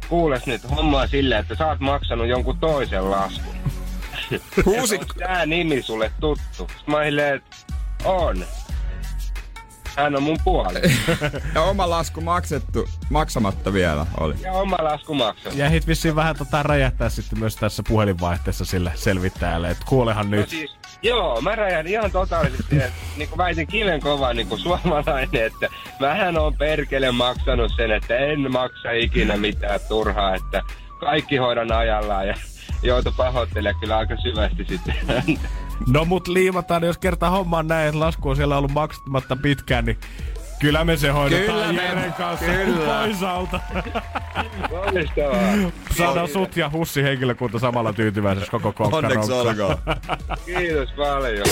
kuules nyt hommaa silleen, että sä oot maksanut jonkun toisen laskun. Onko tää nimi sulle tuttu? Mä että on. Hän on mun puoli. ja oma lasku maksettu, maksamatta vielä oli. Ja oma lasku maksanut. Jähit vissiin vähän tota räjähtää sitten myös tässä puhelinvaihteessa sille selvittäjälle, että kuulehan No nyt. siis, joo, mä räjähdin ihan totaalisesti, että niin kuin väitin kiven kovaa niin kuin suomalainen, että mähän on perkele maksanut sen, että en maksa ikinä mitään turhaa, että kaikki hoidan ajallaan ja joutui pahoittelemaan kyllä aika syvästi sitten. No mut liimataan, jos kerta homma on näin, että lasku on siellä ollut maksamatta pitkään, niin kyllä me se hoidetaan Kyllä me- Jeren kanssa kyllä. toisaalta. Loistavaa. Saadaan sut ja Hussi henkilökunta samalla tyytyväisyys koko Onneksi kokkarokka. olkoon. Kiitos paljon.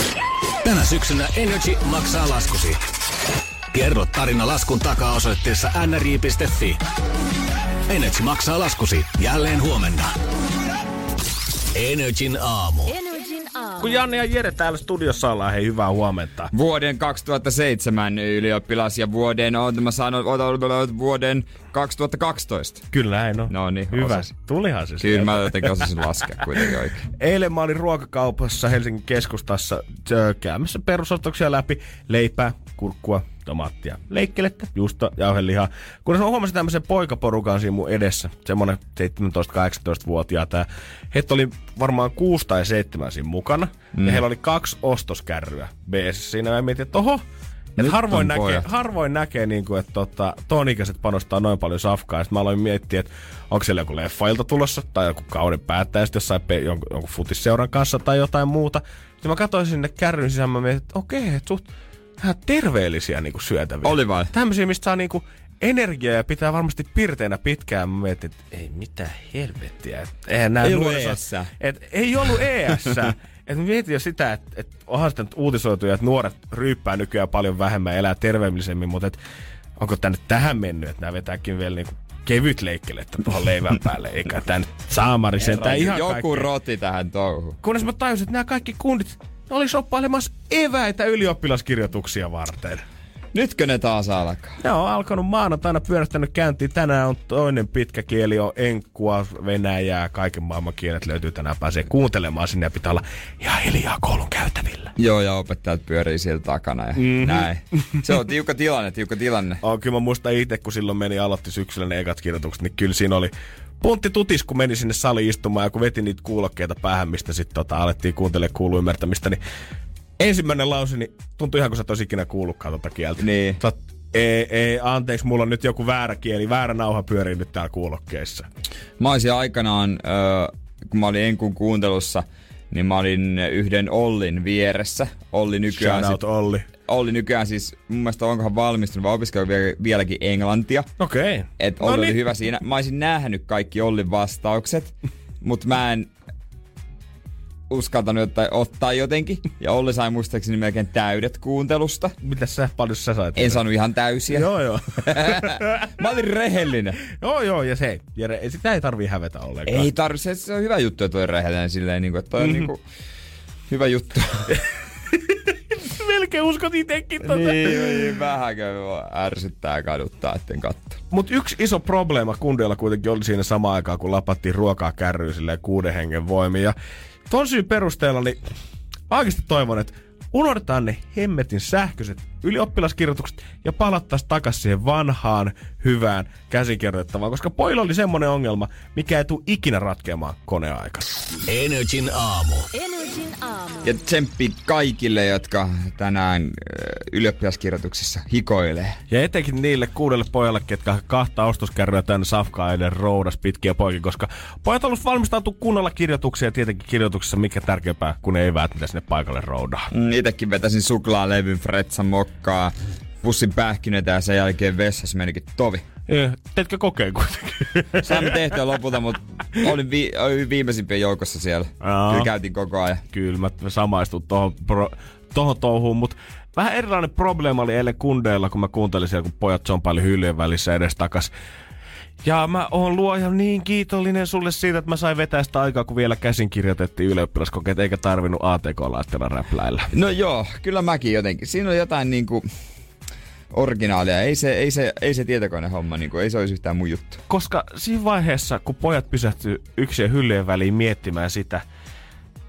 Tänä syksynä Energy maksaa laskusi. Kerro tarina laskun takaa osoitteessa nri.fi. Energy maksaa laskusi jälleen huomenna. Energin aamu. Aamu. Kun Janne ja Jere täällä studiossa ollaan, hei hyvää huomenta. Vuoden 2007 ylioppilas ja vuoden, on, mä ota- vuoden 2012. Kyllä näin on. No niin, Hyvä. osasin. Tulihan se Kyllä mä jotenkin osasin laskea kuitenkin oikein. Eilen mä olin ruokakaupassa Helsingin keskustassa käymässä perusostoksia läpi. Leipää, kurkkua, tomaattia, leikkelettä, juusta, jauhelihaa. Kun mä huomasin tämmöisen poikaporukan siinä mun edessä, semmonen 17-18-vuotiaat. Tää. Heitä oli varmaan kuusi tai seitsemän siinä mukana. Mm. Ja heillä oli kaksi ostoskärryä beesissä siinä. Ja mä mietin, että oho, Et harvoin, näkee, pojat. harvoin näkee, niin kuin, että tota, ton ikäiset panostaa noin paljon safkaa. Ja sit mä aloin miettiä, että onko siellä joku leffailta tulossa, tai joku kauden päättäjä jossain pe- jonkun, jonkun futisseuran kanssa tai jotain muuta. Sitten mä katsoin sinne kärryn sisään, mä mietin, että okei, että suht ihan terveellisiä niin kuin syötäviä. Oli vai? Tämmöisiä, mistä saa niin kuin energiaa ja pitää varmasti pirteinä pitkään. Mä mietin, että ei mitään helvettiä. Et, eihän nää Ei ollut nuoriso- ES-sää. Et, ei ollut ES. Et mietin jo sitä, että et onhan sitä nyt uutisoitu, että nuoret ryyppää nykyään paljon vähemmän ja elää terveellisemmin, mutta et, onko nyt tähän mennyt, että nämä vetääkin vielä niinku kevyt leikkelettä tuohon leivän päälle, eikä nyt saamari sentään ihan Joku kaikkea. roti tähän touhuun. Kunnes mä tajusin, että nämä kaikki kundit oli shoppailemassa eväitä ylioppilaskirjoituksia varten. Nytkö ne taas alkaa? Ne on alkanut maanantaina pyörästänyt käyntiin. Tänään on toinen pitkä kieli, on enkkua, venäjää, kaiken maailman kielet löytyy tänään. Pääsee kuuntelemaan sinne ja pitää olla ihan hiljaa koulun käytävillä. Joo, ja opettajat pyörii siellä takana ja mm-hmm. näin. Se on tiukka tilanne, tiukka tilanne. Oh, kyllä mä muistan itse, kun silloin meni aloitti syksyllä ne ekat kirjoitukset, niin kyllä siinä oli puntti tutis, kun meni sinne saliin istumaan ja kun veti niitä kuulokkeita päähän, mistä sitten tota, alettiin kuuntelemaan kuulu ymmärtämistä, niin ensimmäinen lause niin tuntui ihan kuin sä et ikinä kuullutkaan tota kieltä. Niin. Sä ei, ei, anteeksi, mulla on nyt joku väärä kieli, väärä nauha pyörii nyt täällä kuulokkeissa. Mä olisin aikanaan, äh, kun mä olin Enkun kuuntelussa, niin mä olin yhden Ollin vieressä. Olli nykyään, Shout out Olli. Olli nykyään siis, mun mielestä onkohan valmistunut vai opiskellut vielä, vieläkin englantia. Okei. Okay. Et Olli oli hyvä siinä. Mä olisin nähnyt kaikki Ollin vastaukset, mutta mä en uskaltanut ottaa, ottaa jotenkin. Ja Olli sai muistaakseni melkein täydet kuuntelusta. Mitä sä, paljon sä sait? En saanut ihan täysiä. Joo, joo. mä olin rehellinen. joo, joo, ja se, Jere, sitä ei tarvii hävetä ollenkaan. Ei tarvi, se, se on hyvä juttu, että toi rehellinen silleen, niin kuin, että toi on Mhm. niin kuin, hyvä juttu. Melkein uskot itekin tota. niin, niin, vähänkö ärsyttää ja kaduttaa, etten katso. Mutta yksi iso probleema kundeilla kuitenkin oli siinä samaan aikaan, kun lapattiin ruokaa kärryyn silleen kuuden hengen voimin. Ja ton syyn perusteella, niin oikeasti toivon, että unohdetaan ne hemmetin sähköiset ylioppilaskirjoitukset ja palattaisiin takaisin siihen vanhaan, hyvään käsikirjoittavaan, koska pojilla oli semmonen ongelma, mikä ei tule ikinä ratkeamaan koneaikana. Energin aamu. Energin aamu. Ja tsemppi kaikille, jotka tänään ylioppilaskirjoituksissa hikoilee. Ja etenkin niille kuudelle pojalle, ketkä kahta ostoskärryä tänne safkaa edes roudas pitkiä poikin, koska pojat halusivat valmistautua kunnolla kirjoituksia ja tietenkin kirjoituksessa mikä tärkeämpää, kun eväät, mitä sinne paikalle roudaa. Mm, Itekin vetäsin suklaalevyn, Fretsan mokkaa, pussin pähkinöitä ja sen jälkeen vessassa menikin tovi. Eh, Teetkö kokeen kuitenkin? Saimme tehtyä lopulta, mutta olin, vi- olin viimeisimpien joukossa siellä. Aa. Kyllä käytiin koko ajan. Kyllä, mä samaistun tohon, pro, tohon touhuun, mutta vähän erilainen probleema oli eilen kundeilla, kun mä kuuntelin siellä, kun pojat zompaili hyllyjen välissä edes takas. Ja mä oon luoja niin kiitollinen sulle siitä, että mä sain vetää sitä aikaa, kun vielä käsin kirjoitettiin ylioppilaskokeet, eikä tarvinnut ATK-laitteella räpläillä. No joo, kyllä mäkin jotenkin. Siinä on jotain niinku originaalia. Ei se, ei se, ei se tietokonehomma, niinku, ei se olisi yhtään mun juttu. Koska siinä vaiheessa, kun pojat pysähtyy yksien hyllyjen väliin miettimään sitä,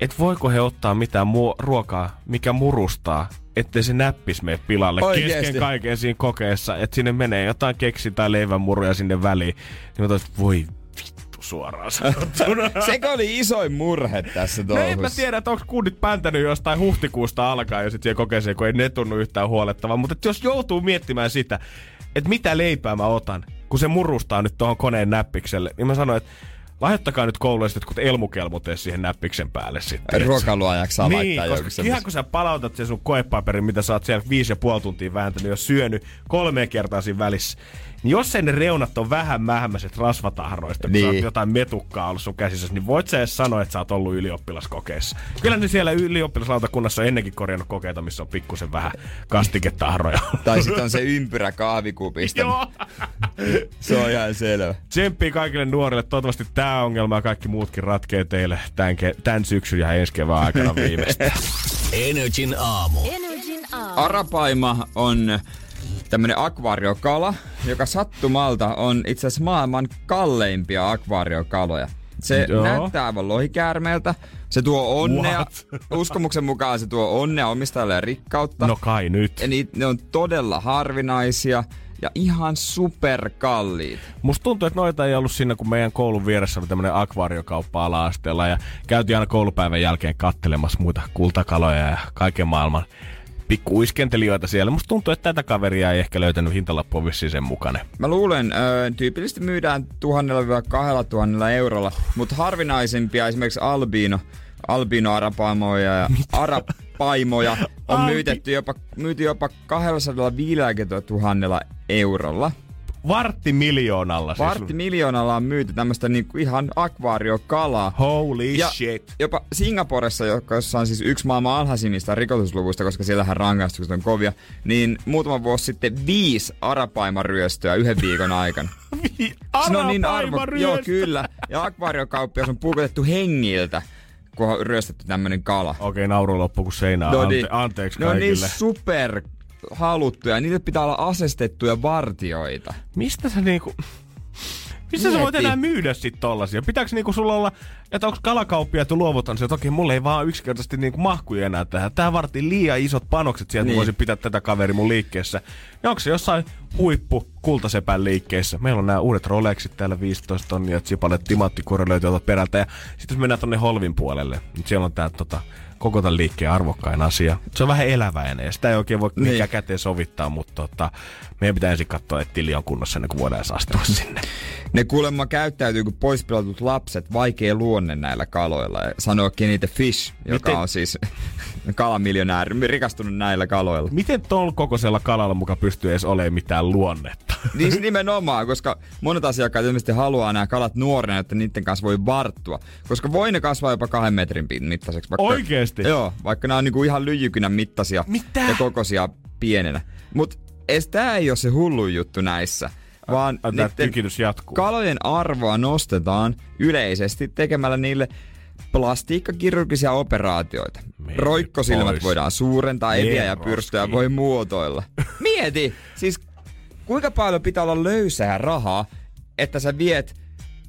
että voiko he ottaa mitään muo- ruokaa, mikä murustaa, ettei se näppis mene pilalle Oikeesti? kesken kaiken siinä kokeessa, että sinne menee jotain keksi tai leivänmuruja sinne väliin. Niin mä toisin, voi suoraan sanottuna. Sekö oli isoin murhe tässä No touhussa? en mä tiedä, että onko kundit päntänyt jostain huhtikuusta alkaen ja sitten siihen kokeeseen, kun ei ne tunnu yhtään huolettavaa. Mutta jos joutuu miettimään sitä, että mitä leipää mä otan, kun se murustaa nyt tuohon koneen näppikselle, niin mä sanoin, että lahjoittakaa nyt kouluista jotkut elmukelmut edes siihen näppiksen päälle sitten. Ruokailuajaksi saa Niin, laittaa koska ihan kun sä palautat sen sun koepaperin, mitä sä oot siellä viisi ja puoli tuntia vääntänyt ja syönyt kolme kertaa siinä välissä, niin jos ne reunat on vähän mähmäiset rasvatahroista, kun niin. sä Niin. oot jotain metukkaa ollut sun käsissä, niin voit sä edes sanoa, että sä oot ollut ylioppilaskokeessa. Kyllä ne siellä ylioppilaslautakunnassa on ennenkin korjannut kokeita, missä on pikkusen vähän kastiketahroja. Tai sitten on se ympyrä kahvikupista. Joo. Se on ihan selvä. Tsemppii kaikille nuorille. Toivottavasti tämä ongelma ja kaikki muutkin ratkee teille tämän, ke- tämän syksyn ja ensi kevään aikana viimeistään. Energin aamu. Energin aamu. Arapaima on tämmönen akvaariokala, joka sattumalta on itse asiassa maailman kalleimpia akvaariokaloja. Se Joo. näyttää aivan lohikäärmeeltä. Se tuo onnea. What? Uskomuksen mukaan se tuo onnea omistajalle ja rikkautta. No kai nyt. Ja ne on todella harvinaisia ja ihan superkalliit. Musta tuntuu, että noita ei ollut siinä, kun meidän koulun vieressä oli tämmönen akvaariokauppa ala-asteella ja käytiin aina koulupäivän jälkeen kattelemassa muita kultakaloja ja kaiken maailman pikku uiskentelijoita siellä. Musta tuntuu, että tätä kaveria ei ehkä löytänyt hintalappua vissiin sen mukana. Mä luulen, ö, tyypillisesti myydään 1000-2000 eurolla, mutta harvinaisempia esimerkiksi albino, albino-arapaimoja ja arapaimoja on Albi- myytetty jopa, myyty jopa 250 000 eurolla. Vartti miljoonalla siis. Vartti miljoonalla on myyty tämmöistä niinku ihan akvaariokalaa. Holy Ja shit. jopa Singaporessa, jossa on siis yksi maailman alhaisimmista rikotusluvuista, koska siellähän rangaistukset on kovia, niin muutama vuosi sitten viisi arapaimaryöstöä yhden viikon aikana. Se on niin arvo... Joo, kyllä. Ja akvaariokauppias on puukotettu hengiltä, kun on ryöstetty tämmönen kala. Okei, nauru loppu kuin seinään. No Ante- niin. anteeksi Ne on niin kaikille. super haluttuja. Niille pitää olla asestettuja vartioita. Mistä sä niinku... Mistä sä voit Mieti. enää myydä sit tollasia? Pitääkö niinku sulla olla, että onko kalakauppiaat jo luovutan se, että okei, mulle ei vaan yksinkertaisesti niinku mahkuja enää tähän. Tää vaatii liian isot panokset sieltä, niin. Voisin pitää tätä kaveri mun liikkeessä. Ja onko se jossain huippu kultasepän liikkeessä? Meillä on nämä uudet Rolexit täällä 15 tonnia, Zipalet, timanttikure löytyy perältä. Ja sitten jos mennään tonne Holvin puolelle, niin siellä on tää tota, koko tämän liikkeen arvokkain asia. Se on vähän eläväinen ja sitä ei oikein voi niin. Mikään käteen sovittaa, mutta tota, meidän pitää ensin katsoa, että tili on kunnossa ennen kuin voidaan edes astua sinne. Ne kuulemma käyttäytyy kuin poispilatut lapset, vaikea luonne näillä kaloilla. Kenny the Fish, joka Miten- on siis kalamiljonääri, rikastunut näillä kaloilla. Miten tol kokoisella kalalla muka pystyy edes olemaan mitään luonnetta? Niin nimenomaan, koska monet asiakkaat ilmeisesti haluaa nämä kalat nuorena, että niiden kanssa voi varttua. Koska voi ne kasvaa jopa kahden metrin mittaiseksi. Vaikka, Oikeesti? Joo, vaikka nämä on niinku ihan lyijykynän mittaisia Mitä? ja kokoisia pienenä. Mutta tää ei ole se hullu juttu näissä. Vaan Tämä tykitys jatkuu. kalojen arvoa nostetaan yleisesti tekemällä niille plastiikkakirurgisia operaatioita. Mene Roikkosilmät pois. voidaan suurentaa, eviä ja pyrstöjä voi muotoilla. Mieti, siis kuinka paljon pitää olla löysää rahaa, että sä viet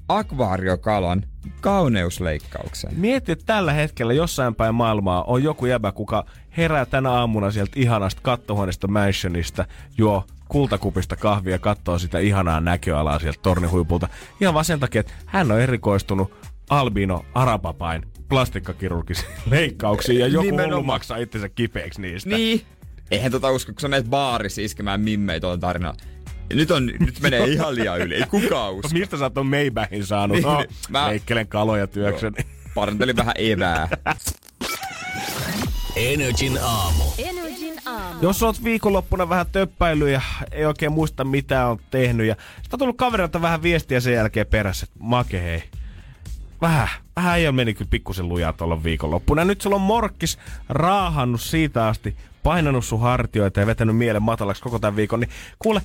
akvaariokalan kauneusleikkaukseen. Mieti, että tällä hetkellä jossain päin maailmaa on joku jäbä, kuka herää tänä aamuna sieltä ihanasta kattohuoneesta mansionista, juo kultakupista kahvia ja katsoo sitä ihanaa näköalaa sieltä tornihuipulta. Ihan vaan sen takia, että hän on erikoistunut albino arapapain plastikkakirurgisiin leikkauksiin ja joku Nimenomaan. hullu maksaa itsensä kipeäksi niistä. Niin. Eihän tota usko, kun sä menet baarissa iskemään mimmei tuolla tarinalla. Ja Nyt, on, nyt menee ihan liian yli, ei kukaan usko. Mistä sä oot ton Maybachin saanut? Niin, No, niin. Mä- leikkelen kaloja työkseni. Parantelin vähän evää. Energin aamu. Energin aamu. Jos oot viikonloppuna vähän töppäily ja ei oikein muista mitä on tehnyt ja sitä on tullut kaverilta vähän viestiä sen jälkeen perässä, että make hei. Vähän, vähän ei meni kyllä pikkusen lujaa tuolla viikonloppuna. Ja nyt sulla on morkkis raahannut siitä asti, painanut sun hartioita ja vetänyt mielen matalaksi koko tämän viikon, niin kuule,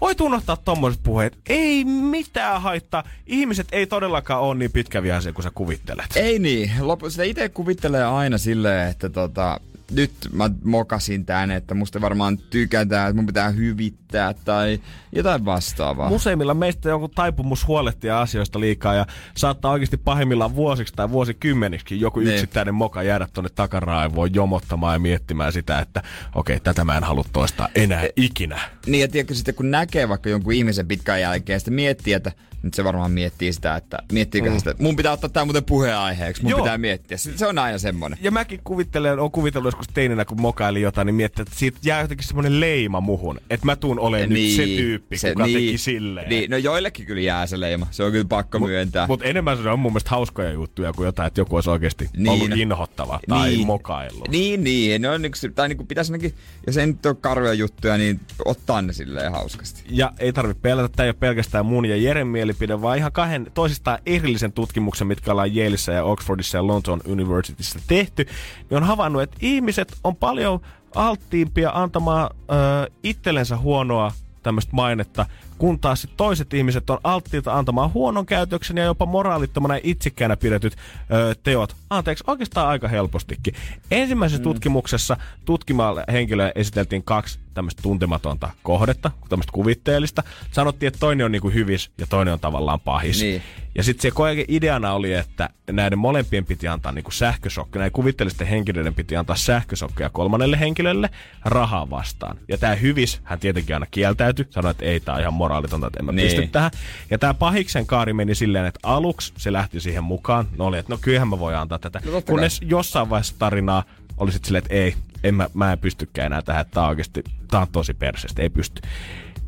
voit unohtaa tommoset puheet. Ei mitään haittaa. Ihmiset ei todellakaan ole niin pitkäviäisiä kuin sä kuvittelet. Ei niin. Lopu, sitä itse kuvittelee aina silleen, että tota, nyt mä mokasin tän, että musta varmaan tykätään, että mun pitää hyvittää tai jotain vastaavaa. Useimmilla meistä on joku taipumus huolehtia asioista liikaa ja saattaa oikeasti pahimmillaan vuosiksi tai vuosikymmeniksi joku Niin. yksittäinen moka jäädä tonne takaraivoon jomottamaan ja miettimään sitä, että okei, okay, tätä mä en halua toistaa enää ikinä. Niin ja tiedätkö sitten kun näkee vaikka jonkun ihmisen pitkän jälkeen ja sitten miettii, että nyt se varmaan miettii sitä, että miettiikö mm. sitä, että mun pitää ottaa tää muuten puheenaiheeksi, mun Joo. Pitää miettiä. Se, on aina semmonen. Ja mäkin kuvittelen, on kuvitellut joskus teininä, kun mokaili jotain, niin miettii, että siitä jää jotenkin semmoinen leima muhun. Että mä tuun olemaan nyt se tyyppi, kuka teki silleen. Niin, no joillekin kyllä jää se leima. Se on kyllä pakko myöntää. Mutta enemmän se on mun mielestä hauskoja juttuja kuin jotain, että joku olisi oikeasti niin. Niin. ollut inhottava tai niin. mokaillut. Niin, niin. Ne on niinku, se- tai niinku pitäisi ainakin, jos ei nyt ole karvoja juttuja, niin ottaa ne silleen hauskasti. Ja ei tarvitse pelätä, tämä ei ole pelkästään mun ja Jeren mielipide, vaan ihan kahden toisistaan erillisen tutkimuksen, mitkä ollaan Yaleissa ja Oxfordissa ja Lontoon Universityssä tehty, niin on havainnut, että ihmiset on paljon alttiimpia antamaan ö, itsellensä huonoa tämmöistä mainetta, kun taas sit toiset ihmiset on alttiita antamaan huonon käytöksen ja jopa moraalittomana ja itsekkäänä pidetyt ö, teot. Anteeksi, oikeastaan aika helpostikin. Ensimmäisessä mm. tutkimuksessa tutkimalle henkilölle esiteltiin kaksi tämmöistä tuntematonta kohdetta, tämmöistä kuvitteellista. Sanottiin, että toinen on niinku hyvis ja toinen on tavallaan pahis. Niin. Ja sitten se koe ideana oli, että näiden molempien piti antaa niinku sähkösokki. Näiden kuvitteellisten henkilöiden piti antaa sähkösokkeja kolmannelle henkilölle rahaa vastaan. Ja tämä hyvis, hän tietenkin aina kieltäytyi, sanoi, että ei, tämä on ihan moraalitonta, että en mä Niin. pysty tähän. Ja tämä pahiksen kaari meni silleen, että aluksi se lähti siihen mukaan. No oli, että no kyllähän mä voin antaa tätä. No Kunnes jossain vaiheessa tarinaa oli sitten silleen, että ei, en mä, mä en pystykään enää tähän, että tää on oikeasti, tää on tosi perseestä, ei pysty.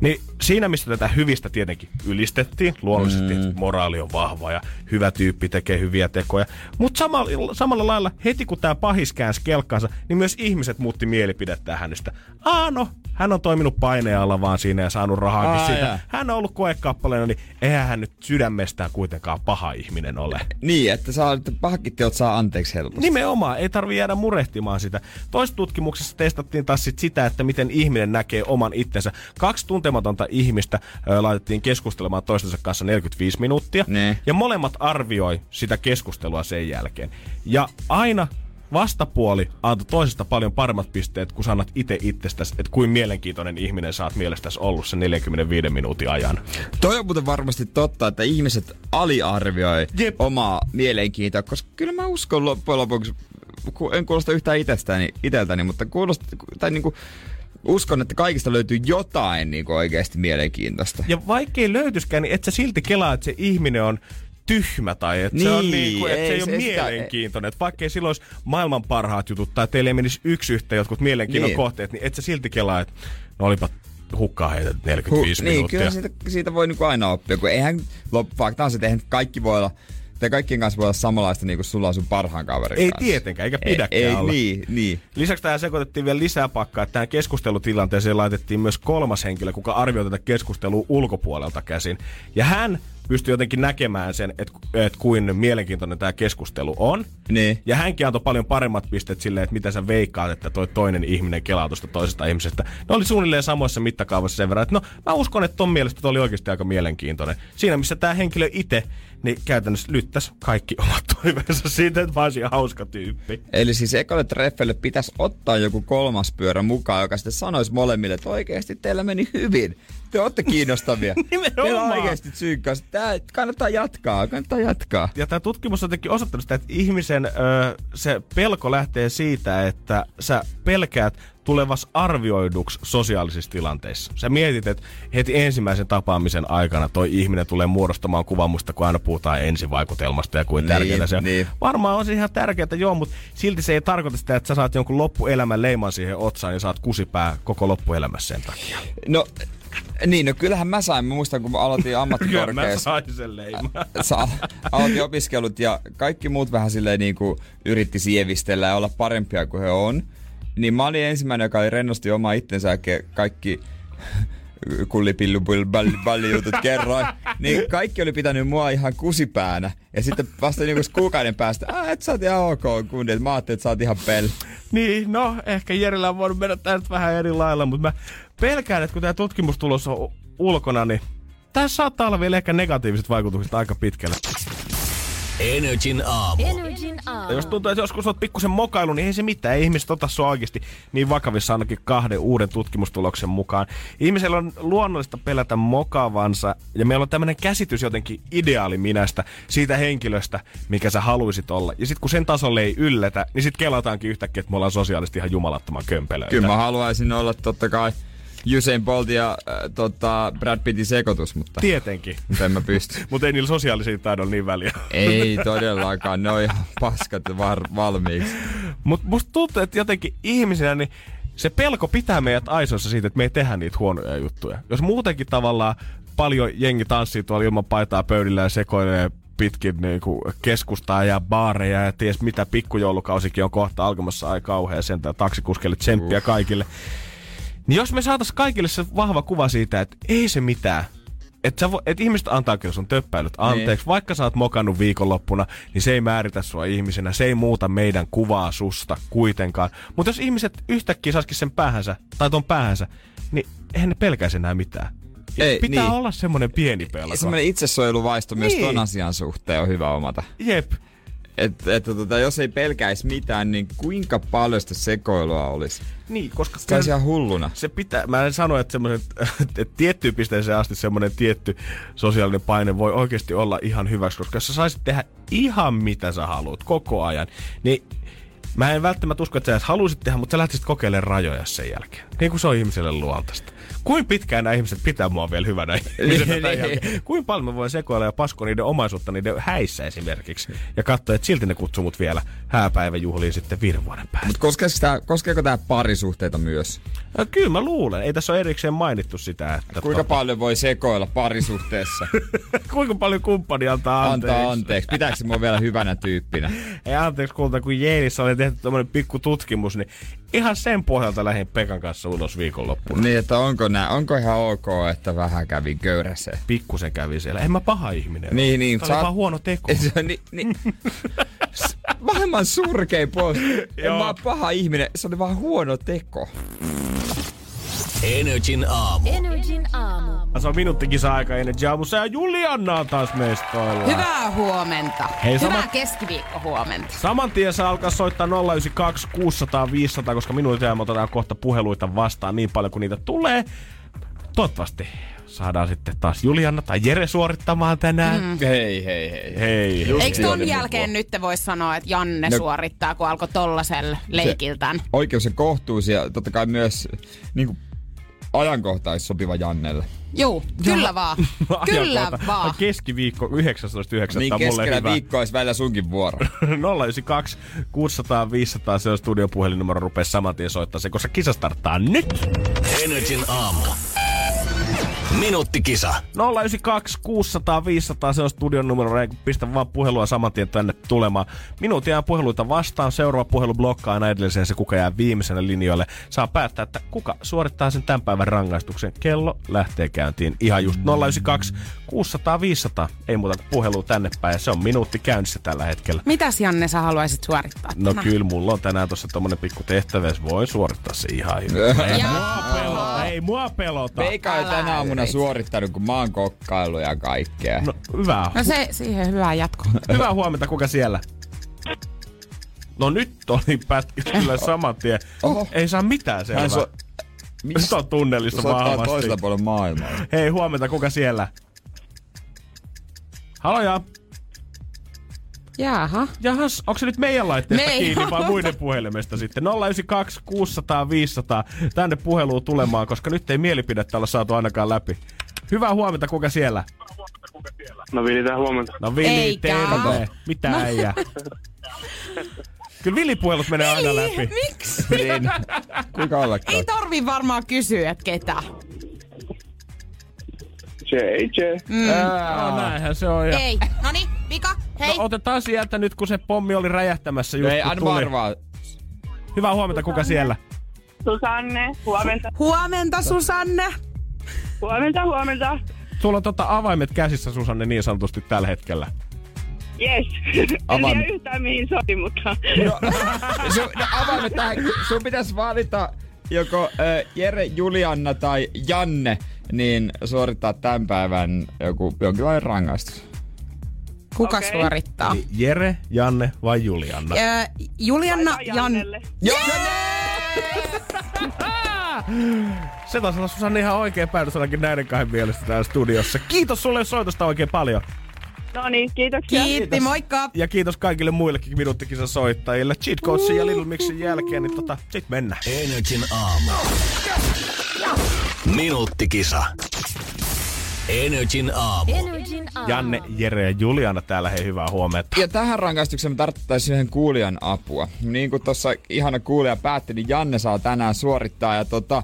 Niin siinä, missä tätä hyvistä tietenkin ylistettiin, luonnollisesti mm. moraali on vahva ja hyvä tyyppi tekee hyviä tekoja. Mutta samalla, samalla lailla heti kun tämä pahis käänsi kelkkansa, niin myös ihmiset muutti mielipidettä hänestä. Aa no, hän on toiminut paineen alla vaan siinä ja saanut rahaakin Aa, siitä. jaa. Hän on ollut koekappaleena, niin eihän hän nyt sydämestään kuitenkaan paha ihminen ole. Niin, että saa, että pahakin teot saa anteeksi helposti. Nimenomaan, ei tarvi jäädä murehtimaan sitä. Toisessa tutkimuksessa testattiin taas sit sitä, että miten ihminen näkee oman itsensä. Kaksi tuntematonta ihmistä ö, laitettiin keskustelemaan toistensa kanssa 45 minuuttia. Ne. Ja molemmat arvioi sitä keskustelua sen jälkeen. Ja aina vastapuoli antoi toisesta paljon paremmat pisteet, kun sanat itse itsestäsi, että kuin mielenkiintoinen ihminen oot mielestäsi ollut sen 45 minuutin ajan. Toi on muuten varmasti totta, että ihmiset aliarvioi Jep. omaa mielenkiintoa, koska kyllä mä uskon loppujen lopuksi, en kuulosta yhtään itsestäni, iteltäni, mutta kuulosta, tai niinku, uskon, että kaikista löytyy jotain niinku oikeasti mielenkiintoista. Ja vaikkei löytyskään, niin et sä silti kelaa, että se ihminen on tyhmä tai että se on Niin, niin kuin, että se ei ei ole se mielenkiintoinen. Että vaikkei sillä olisi maailman parhaat jutut tai teille ei menisi yksi yhteen jotkut mielenkiinnon Niin. kohteet, niin et sä silti kelaa, että no olipa hukkaa heitä 45 niin, minuuttia. kyllä siitä, siitä voi niinku aina oppia, kun eihän, fakta on se, että eihän kaikki voi olla, tai kaikkien kanssa voi olla samanlaista niin kuin sulla on sun parhaan kaverin Ei kanssa. tietenkään, eikä Ei, pidäkään ei olla. niin, niin. Lisäksi tähän sekoitettiin vielä lisää pakkaa, että tähän keskustelutilanteeseen laitettiin myös kolmas henkilö, kuka arvioi tätä keskustelua ulkopuolelta käsin. Ja hän pystyi jotenkin näkemään sen, että, että kuin mielenkiintoinen tämä keskustelu on. Niin. Ja hänkin antoi paljon paremmat pisteet silleen, että mitä sä veikkaat, että toi toinen ihminen kelaa tuosta toisesta ihmisestä. Ne oli suunnilleen samoissa mittakaavassa sen verran, että no mä uskon, että ton mielestä toi oli oikeasti aika mielenkiintoinen. Siinä missä tämä henkilö itse, niin käytännössä lyttäs kaikki omat toiveensa siitä, että mä olisin hauska tyyppi. Eli siis ekolle treffelle pitäisi ottaa joku kolmas pyörä mukaan, joka sitten sanoisi molemmille, että oikeasti teillä meni hyvin. Te olette kiinnostavia. Nimenomaan. Teillä on oikeasti synkkaus. Tää kannattaa jatkaa, kannattaa jatkaa. Ja tämä tutkimus on jotenkin osoittanut sitä, että ihmisen ö, se pelko lähtee siitä, että sä pelkäät tulevas arvioiduksi sosiaalisissa tilanteissa. Sä mietit, että heti ensimmäisen tapaamisen aikana toi ihminen tulee muodostamaan kuvan musta, kun aina puhutaan ensivaikutelmasta ja kuin Niin, tärkeää se on. niin. Varmaan on se ihan tärkeää, joo, mutta silti se ei tarkoita sitä, että sä saat jonkun loppuelämän leiman siihen otsaan ja saat kusipää koko loppuelämässä sen takia. No, niin, no kyllähän mä sain. Mä muistan, kun mä aloitin Kyllä mä ammattikorkeassa. sain sen leiman. Sa- aloitin opiskelut ja kaikki muut vähän silleen niin kuin yritti sievistellä ja olla parempia kuin he on. Niin mä olin ensimmäinen, joka oli rennosti oma itsensä ja kaikki kullipillu balli, balli jutut kerroin. Niin kaikki oli pitänyt mua ihan kusipäänä. Ja sitten vasta niinku kuukauden päästä, ah, et sä oot ihan ok kundi, että mä ajattelin, että sä oot ihan pel. Niin, no, ehkä Jerillä on voinut mennä nyt vähän eri lailla, mutta mä pelkään, että kun tämä tutkimustulos on ulkona, niin tässä saattaa olla vielä ehkä negatiiviset vaikutukset aika pitkälle. Energin aamu. Energin Ja aamu. jos tuntuu, että joskus oot pikkusen mokailu, niin ei se mitään. Ei ihmiset ota sua oikeasti niin vakavissa ainakin kahden uuden tutkimustuloksen mukaan. Ihmisellä on luonnollista pelätä mokavansa ja meillä on tämmöinen käsitys jotenkin ideaaliminästä siitä henkilöstä, mikä sä haluisit olla. Ja sitten kun sen tasolle ei yllätä, niin sitten kelataankin yhtäkkiä, että me ollaan sosiaalisesti ihan jumalattoman kömpelöitä. Kyllä mä haluaisin olla totta kai Usain Bolt ja äh, tota Brad Pittin sekoitus, mutta, Tietenkin. mutta en mä pysty. Mutta ei niillä sosiaalisiin taidoilla niin väliä. Ei todellakaan, ne on ihan paskat var- valmiiksi. Mutta musta tuntuu, että jotenkin ihmisenä niin se pelko pitää meidät aisoissa siitä, että me ei tehdä niitä huonoja juttuja. Jos muutenkin tavallaan paljon jengi tanssii tuolla ilman paitaa pöydillä ja sekoilee pitkin niin kuin keskustaa ja baareja ja ties mitä pikkujoulukausikin on kohta alkamassa ai kauhea sentään taksikuskelle tsemppiä kaikille. Niin jos me saatais kaikille se vahva kuva siitä, että ei se mitään. Että et ihmiset antaa kyllä sun töppäilyt anteeksi. Niin. Niin. Vaikka sä oot mokannut viikonloppuna, niin se ei määritä sua ihmisenä. Se ei muuta meidän kuvaa susta kuitenkaan. Mutta jos ihmiset yhtäkkiä saisikin sen päähänsä, tai ton päähänsä, niin eihän ne pelkäisi enää mitään. Ei, Pitää niin. olla semmoinen pieni pelko. Semmoinen itsesuojeluvaisto myös Niin. ton asian suhteen on hyvä omata. Jep. Että et, tota, jos ei pelkäisi mitään, niin kuinka paljon sitä sekoilua olisi? Niin, koska Sitä olisi ihan hulluna. se pitää, mä en sano, että semmoinen, että tiettyyn pisteeseen asti semmoinen tietty sosiaalinen paine voi oikeasti olla ihan hyväksi, koska jos sä saisit tehdä ihan mitä sä haluat koko ajan, niin Mä en välttämättä usko, että sä edes haluaisit tehdä, mutta sä lähtisit kokeilemaan rajoja sen jälkeen. Niin kuin se on ihmiselle luontaista. Kuinka pitkään nämä ihmiset pitää mua vielä hyvänä? Kuinka paljon mä voin sekoilla ja paskoa niiden omaisuutta niiden häissä esimerkiksi. Ja katsoa, että silti ne kutsuu mut vielä hääpäiväjuhliin sitten viiden vuoden päästä. Mutta koskeeko tää, koskeeko tää parisuhteita myös? Ja kyllä mä luulen. Ei tässä ole erikseen mainittu sitä, että... Kuinka tota- paljon voi sekoilla parisuhteessa? kuinka paljon kumppani antaa anteeksi? Antaa anteeksi. Pitääkö mua vielä hyvänä tyyppinä? Ei anteeksi kulta, kun Jeelissä oli tehty tämmönen pikku tutkimus, niin ihan sen pohjalta lähdin Pekan kanssa ulos viikonloppuna. Niin, että onko, nää, onko ihan ok, että vähän kävi köyräseen? Pikkusen kävi siellä. En mä paha ihminen. ole. Niin, niin. Oli sä- vaan huono teko. Se ni, ni, maailman surkein puolesta. En mä paha ihminen, se oli vaan huono teko. Energin aamu. Energin aamu. Se on minuuttikisa aika ennen Jaamussa ja Julianna on taas mestoilla. Hyvää huomenta. Hei, Hyvää sama- keskiviikko huomenta. Saman tien saa alkaa soittaa 092 600 500, koska minuutin ajan me otetaan kohta puheluita vastaan niin paljon kuin niitä tulee. Toivottavasti saadaan sitten taas Julianna tai Jere suorittamaan tänään. Mm. Hei, hei, hei. Hei. Just Eikö ton jälkeen mun nyt te vois sanoa, että Janne No- suorittaa, kun alkoi tollasella leikiltään? Oikeus ja kohtuus ja totta kai myös niin kuin, ajankohtais sopiva Jannelle. Juu, kyllä vaan. kyllä vaan. Keskiviikko 19.9. Niin mulle keskellä hyvä. viikkoa olisi välillä sunkin vuoro. 092 600 500 se on studion puhelinnumero rupea saman tien soittaa se, koska kisa starttaa nyt. Energin aamu. Minuuttikisa. 092 600 500 se on studion numero, ei pistä vaan puhelua saman tien tänne tulemaan. Minuutin ajan puheluita vastaan, seuraava puhelu blokkaa aina edelliseen se, kuka jää viimeisenä linjoille. Saa päättää, että kuka suorittaa sen tämän päivän rangaistuksen. Kello lähtee käyntiin ihan just 092 600 500. Ei muuta kuin puhelu tänne päin ja se on minuutti käynnissä tällä hetkellä. Mitäs Janne sä haluaisit suorittaa? No tänään? kyllä, mulla on tänään tossa tommonen pikku tehtävä, voin suorittaa se ihan hyvin. Ei mua pelota, ei mua pelota. Meikä tänä aamuna yrit. suorittanut, kun mä oon kokkailu ja kaikkea. No, hyvää No se, siihen hyvää jatkoa. Hyvää huomenta, kuka siellä? No nyt oli pätkä kyllä saman tien. Oho. Ei saa mitään selvää. Hän so... Nyt on tunnellista Soittaa vahvasti. toisella puolella maailmaa. Hei, huomenta, kuka siellä? Haloja. Jaha. Jahas, onko se nyt meidän laitteesta Meidän kiinni vai muiden puhelimesta sitten? 092 600 500 tänne puheluun tulemaan, koska nyt ei mielipidettä olla saatu ainakaan läpi. Hyvää huomenta, kuka siellä? No Vili, tää huomenta. No Vili, Eikä. terve. Mitä no. äijä? Kyllä Vili-puhelut menee aina läpi. Miksi? Niin. Kuinka ollakaan? Ei tarvi varmaan kysyä, että ketä. JJ. No näinhän se on. Ja... Ei. Noni, Mika, hei. No otetaan sieltä nyt, kun se pommi oli räjähtämässä just Ei, kun anna arvaa. Hyvää huomenta, kuka siellä? Susanne, huomenta, Huomenta, Susanne. huomenta, huomenta. Sulla on tota avaimet käsissä, Susanne, niin sanotusti tällä hetkellä. Yes. En Avaan. tiedä yhtään mihin soi, mutta Sun, no, avaimet tähän. Sun pitäisi valita joko äh, Jere, Julianna tai Janne, niin suorittaa tämän päivän joku, jonkinlainen rangaistus. Kuka Okei. suorittaa? Eli Jere, Janne vai Julianna? Ö, Julianna, laita Jan... Jannelle. Joo, Se taisi olla Susanne ihan oikea päätös ainakin näiden kahden mielestä täällä studiossa. Kiitos sulle soitosta oikein paljon. No niin, kiitoksia. Kiitti, moikka. Ja kiitos kaikille muillekin minuuttikisan soittajille. Cheat Codesin ja Little Mixin jälkeen, niin tota, sit mennään. Energin aamu. Minuuttikisa. Energin aamu. Energin aamu. Janne, Jere ja Juliana täällä, hei hyvää huomenta. Ja tähän rangaistukseen me tarvittaisiin yhden kuulijan apua. Niin kuin tuossa ihana kuulija päätti, niin Janne saa tänään suorittaa. Ja tota,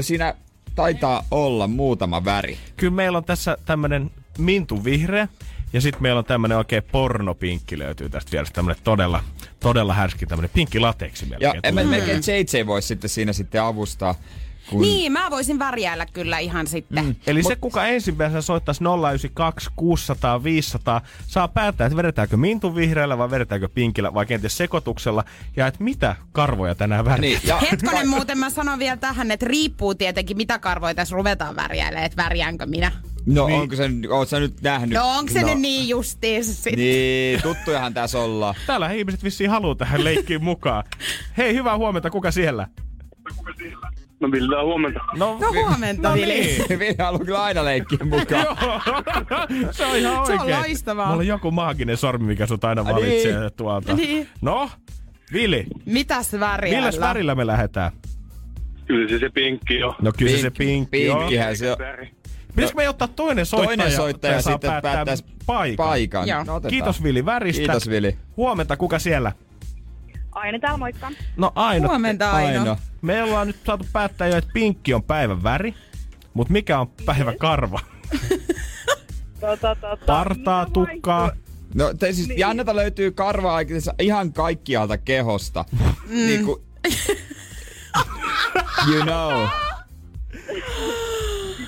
siinä taitaa olla muutama väri. Kyllä meillä on tässä tämmönen mintu vihreä. Ja sitten meillä on tämmönen oikein pornopinkki löytyy tästä vierestä. Tämmönen todella, todella härski tämmönen pinkki lateksi Ja melkein. tulee. melkein JJ voisi sitten siinä sitten avustaa. Kun... Niin, mä voisin värjäillä kyllä ihan sitten. Mm. Eli se, kuka ensimmäisenä soittaisi 092 600 500, saa päättää, että vedetäänkö mintu vihreällä vai vedetäänkö pinkillä vai kenties sekoituksella. Ja että mitä karvoja tänään värjää. Niin, ja Hetkonen muuten mä sanon vielä tähän, että riippuu tietenkin mitä karvoja tässä ruvetaan värjäilemään, että värjäänkö minä. No niin. onko se, oot sä nyt nähnyt? No onko se nyt niin justiinsa sitten? Niin, tuttujahan tässä ollaan. Täällä ihmiset vissiin haluaa tähän leikkiin mukaan. Hei, hyvää huomenta, kuka siellä? No tää huomenta. No, No huomenta, no Vili. niin. Ville haluaa kyllä aina leikkiä mukaan. Joo, se on ihan Se oikein. on loistavaa. Mulla on joku maaginen sormi, mikä sut aina valitsee niin. tuolta. Niin. No, Vili, Mitäs väriä? milläs värillä me lähdetään? Kyllä se se pinkki on. No kyllä se se Pink- pinkki on. Pinkkihän se on. Pitäisikö me ottaa toinen soittaja? Toinen soittaja saa sitten päättää päättäisi paikan? paikan. Joo. No, otetaan. Kiitos Vili väristä. Kiitos Vili. Huomenta, kuka siellä? Aina täällä moikka. No Aino. Huomenta Aino. Aino. Me ollaan nyt saatu päättää jo, että pinkki on päivän väri. Mutta mikä on päivän karva? Tota, tota, Partaa, mitä tukkaa. No te, siis Niin. Janneta löytyy karvaa ihan kaikkialta kehosta. Mm. Niinku, you know.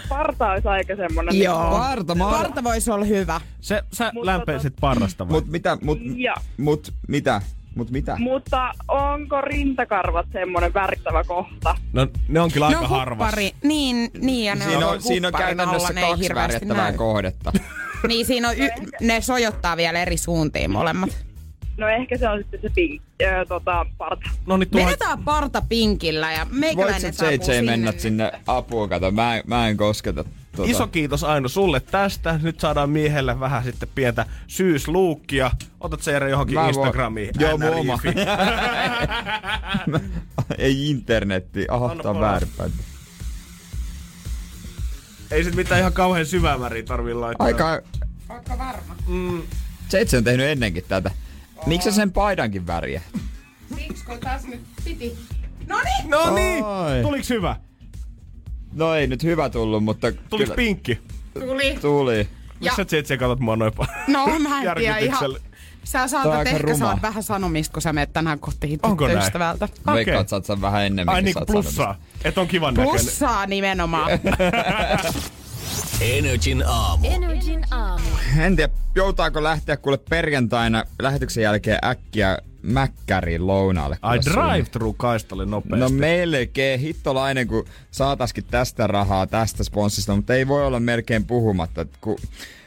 Parta olisi aika semmonen. Joo. Parta, mä oon- Parta voisi olla hyvä. Se, sä Mutta lämpeisit parrasta vai? Mut mitä, mut, Ja. mut mitä, mut mitä? Mutta onko rintakarvat semmonen värittävä kohta? No ne on kyllä aika no harvassa. huppari, niin, niin ja ne Siinä on, on, siinä on käytännössä ne kaksi näy. kohdetta. Niin siinä on, y- ne sojottaa vielä eri suuntiin molemmat. No ehkä se on sitten se pink, äh, tota, parta. No niin tuohon, Vedetään parta pinkillä ja Voit meikäläinen sä saapuu JJ mennä sinne. sinne apuun, kato, mä, en- mä en kosketa tota. iso kiitos Aino sulle tästä. Nyt saadaan miehelle vähän sitten pientä syysluukkia. Otat se Jere johonkin Mä voin- Instagramiin. Joo, mun oma. Ei internetti, aha, tää on väärinpäin. Ei sit mitään ihan kauhean syvää väriä tarvii laittaa. Aika, Ootko varma? JJ on tehnyt ennenkin tätä. Miksi sä sen paidankin väriä? Siksi kun taas nyt piti. Noniin! No niin, Oi. tuliks hyvä? No ei nyt hyvä tullut, mutta Tuliks kyllä pinkki? Tuli. tuli. Ja- Miksi sä JJ katot mua noin paljon? No mä en tiedä ihan... Sä Tää on saatat ehkä ruma. saat vähän sanomista, kun sä menet tänään kotiin Onko näin? Okei. Veikkaat, sä oot sen vähän ennemminkin. Ai oot plussaa. Et on kivan näköinen. Plussaa nimenomaan. Energin aamu. Energin aamu. En tiedä, joutaako lähteä kuule perjantaina lähetyksen jälkeen äkkiä Mäkkäriin lounaalle. Ai drive-thru kaistalle nopeasti. No melkein hittolainen, kun saataskin tästä rahaa tästä sponssista, mutta ei voi olla melkein puhumatta. että Kun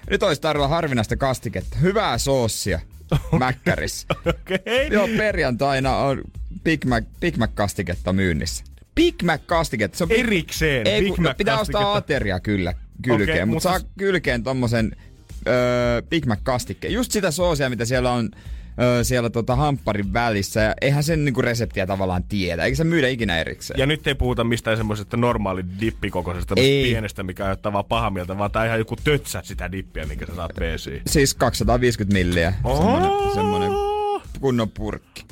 nyt olisi tarjolla harvinaista kastiketta. Hyvää soossia Mäkkärissä. Okei. Joo, perjantaina on Big Mac, Big Mac kastiketta myynnissä. Big Mac kastiketta. Se on Erikseen ei, Big kun, Mac pitää ostaa ateria kyllä kylkeen, okay, mutta mutta saa kylkeen tommosen öö, Big Mac kastikkeen. Just sitä soosia, mitä siellä on öö, siellä tota hampparin välissä. Ja eihän sen niinku reseptiä tavallaan tiedä. Eikä se myydä ikinä erikseen. Ja nyt ei puhuta mistään semmoisesta normaali dippikokoisesta Ei. pienestä, mikä aiheuttaa vaan paha mieltä, vaan tää ihan joku tötsä sitä dippiä, minkä sä saat peesiin. Siis 250 milliä. Semmonen, semmonen kunnon purkki.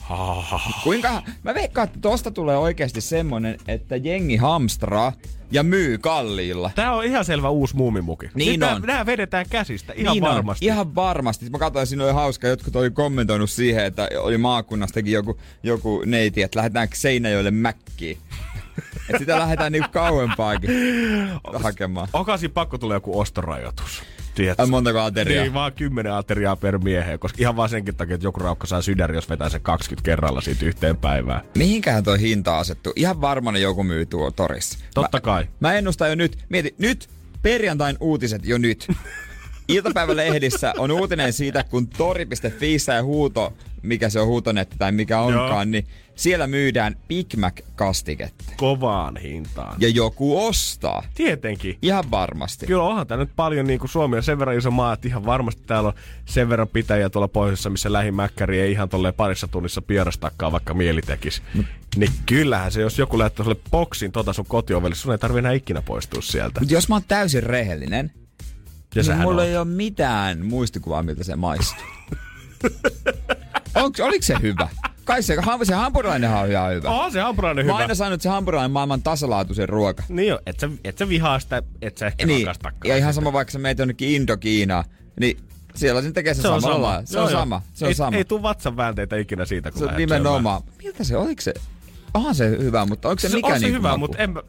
Kuinka, mä veikkaan, että tosta tulee oikeasti semmonen, että jengi hamstraa ja myy kalliilla. Tää on ihan selvä uusi muumimuki. Niin Nyt nää- on. Nää vedetään käsistä ihan niin on, varmasti. ihan varmasti. Mä katsoin, siinä oli hauska, jotkut oli kommentoinut siihen, että oli maakunnastakin joku, joku neiti, että lähdetäänkö Seinäjoelle mäkkiin. että sitä lähdetään niinku kauempaakin hakemaan. Okaisin pakko tulee joku ostorajoitus. Tiedätkö? Montako ateriaa? Niin, vaan 10 ateriaa per mieheen, koska ihan vaan senkin takia, että joku raukka saa sydäri, jos vetää se 20 kerralla siitä yhteen päivään. Mihinkähän toi hinta asettuu? Ihan varmana joku myy tuo torissa. Totta mä, kai. Mä ennustan jo nyt. Mieti, nyt perjantain uutiset jo nyt. Iltapäivälehdissä on uutinen siitä, kun tori.fi ja huuto, mikä se on huutonetti tai mikä onkaan, Joo. niin siellä myydään Big Mac-kastiketta. Kovaan hintaan. Ja joku ostaa. Tietenkin. Ihan varmasti. Kyllä onhan tää nyt paljon niin kuin Suomi on sen verran iso maa, että ihan varmasti täällä on sen verran pitäjiä tuolla pohjoisessa, missä lähimäkkäri ei ihan tolleen parissa tunnissa pierastakaan, vaikka mieli tekis. Niin kyllähän se, jos joku laittaa sulle boksin tota sun kotiovelle, sun ei tarvi enää ikinä poistua sieltä. Mutta jos mä oon täysin rehellinen, Ja niin mulla on. ei ole mitään muistikuvaa, miltä se maistuu. Onks, oliko se hyvä? Kai se, se hampurilainenhan on ihan hyvä. Oh, se hampurilainen Mä hyvä. aina sanonut, että se hampurilainen maailman tasalaatuisen ruoka. Niin jo, et sä, et sä vihaa sitä, et sä ehkä Niin, ja ihan sama vaikka sä meet jonnekin Indokiinaan, niin siellä se tekee se, Se on samalla sama. lailla. Se Joo, on joo. sama. Se on ei, sama. Ei tuu vatsan väänteitä ikinä siitä, kun se on nimenomaan. Miltä se, oliko se? Onhan se hyvä, mutta onko se, Se mikä on se niinku hyvä, mutta en mä...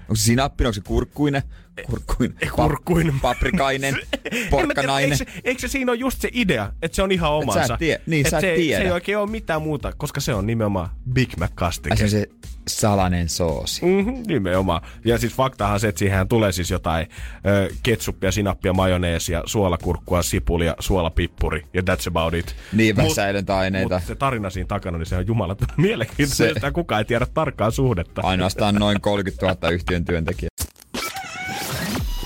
Onko se sinappinen, onko se kurkkuinen? Kurkkuinen. Ei, kurkkuinen. paprikainen. Tiedä, Porkkanainen. Eikö, se- eikö se siinä ole just se idea, että se on ihan omansa? tie- niin, Et sä et se, tiedä. se ei oikein ole mitään muuta, koska se on nimenomaan Big Mac-kastike. Se se salainen soosi. Mm-hmm, nimenomaan. Ja siis faktahan se, että siihen tulee siis jotain ö, ketsuppia, sinappia, majoneesia, suolakurkkua, sipulia, suolapippuri ja that's about it. Niin, Mut- säilöntäaineita. Mutta se tarina siinä takana, niin se on jumalattoman mielenkiintoista. Se- kukaan ei tiedä tarkkaa suhdetta. Ainoastaan noin 30 000 yhtiön työntekijää.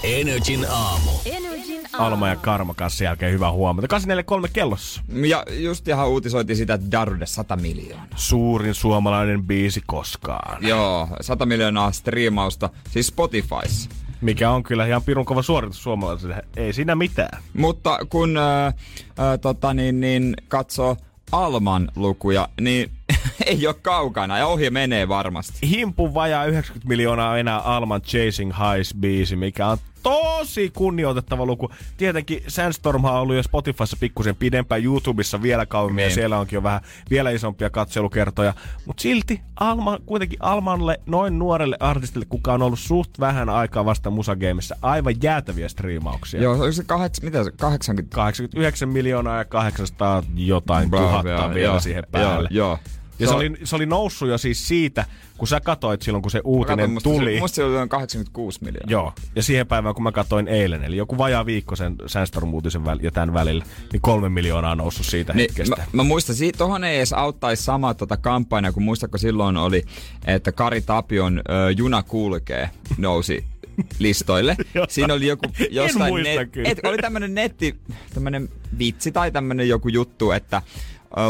Energin aamu. Energin Alma ja Karma kanssa jälkeen hyvää huomenta. 843 kellossa. Ja just ihan uutisoitiin sitä, että Darude 100 miljoonaa. Suurin suomalainen biisi koskaan. Joo, 100 miljoonaa striimausta, siis Spotifys. Mikä on kyllä ihan pirun kova suoritus suomalaisille. Ei siinä mitään. Mutta kun äh, äh, tota, niin, niin, katsoo Alman lukuja, niin ei ole kaukana ja ohje menee varmasti. Himpun vajaa 90 miljoonaa on enää Alman Chasing Highs-biisi, mikä on tosi kunnioitettava luku. Tietenkin Sandstorm on ollut jo Spotifyssa pikkusen pidempään, YouTubessa vielä kauemmin ja Niin. siellä onkin jo vähän vielä isompia katselukertoja. Mutta silti Alma, kuitenkin Almalle, noin nuorelle artistille, kuka on ollut suht vähän aikaa vasta musageimissa, aivan jäätäviä striimauksia. Joo, oliko se kaheks, mitä se, 80 89 miljoonaa ja 800 jotain Bravo, tuhatta joo, vielä joo, siihen päälle. Joo, joo. Ja se, oli, se oli noussut jo siis siitä, kun sä katoit silloin, kun se uutinen musta, tuli. Se, musta se oli noin 86 miljoonaa. Joo, ja siihen päivään, kun mä katsoin eilen, eli joku vajaa viikko sen Sandstorm-uutisen väl- ja tämän välillä, niin kolme miljoonaa on noussut siitä Niin, hetkestä. mä, mä muistan, siitä tohon ei edes auttaisi sama tota kampanja, kun muistatko silloin oli, että Kari Tapion ö, Juna kulkee nousi listoille. Siinä oli joku jostain... muista kyllä. et, oli tämmönen netti, tämmönen vitsi tai tämmönen joku juttu, että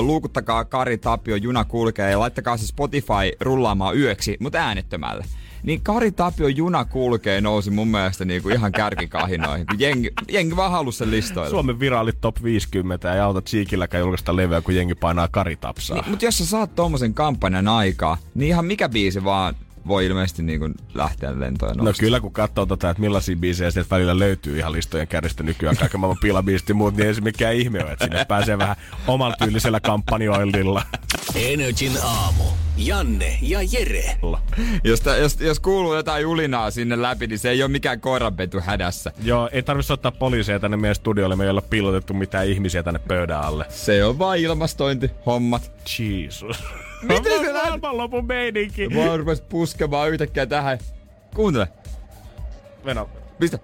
luukuttakaa Kari Tapio Juna kulkee ja laittakaa se Spotify rullaamaan yöksi, mutta äänettömälle. Niin Kari Tapio Juna kulkee nousi mun mielestä niinku ihan kärkikahinoihin, kun jengi, jengi vaan halusi sen listoille. Suomen viraalit top 50 ja auta Cheekilläkään julkaista leveä, kun jengi painaa karitapsaa. Niin, mutta jos sä saat tommosen kampanjan aikaa, niin ihan mikä biisi vaan voi ilmeisesti niin kuin lähteä lentoon No kyllä, kun katsoo tota, että millaisia biisejä sieltä välillä löytyy ihan listojen kärjestä nykyään, kaiken maailman pilabiisit ja muut, niin ei se mikään ihme ole, että sinne pääsee vähän omalla tyylisellä kampanjoillilla. Energin aamu. Janne ja Jere. Jos, tä, jos, jos kuuluu jotain julinaa sinne läpi, niin se ei ole mikään koiranpetu hädässä. Joo, ei tarvitse ottaa poliiseja tänne meidän studiolle, me ei olla piilotettu mitään ihmisiä tänne pöydän alle. Se on vain ilmastointihommat. Jesus. Miten se lähti? maailmanlopun meininki? Mä rupesin puskemaan yhtäkkiä tähän. Kuuntele. Venä. Pistä.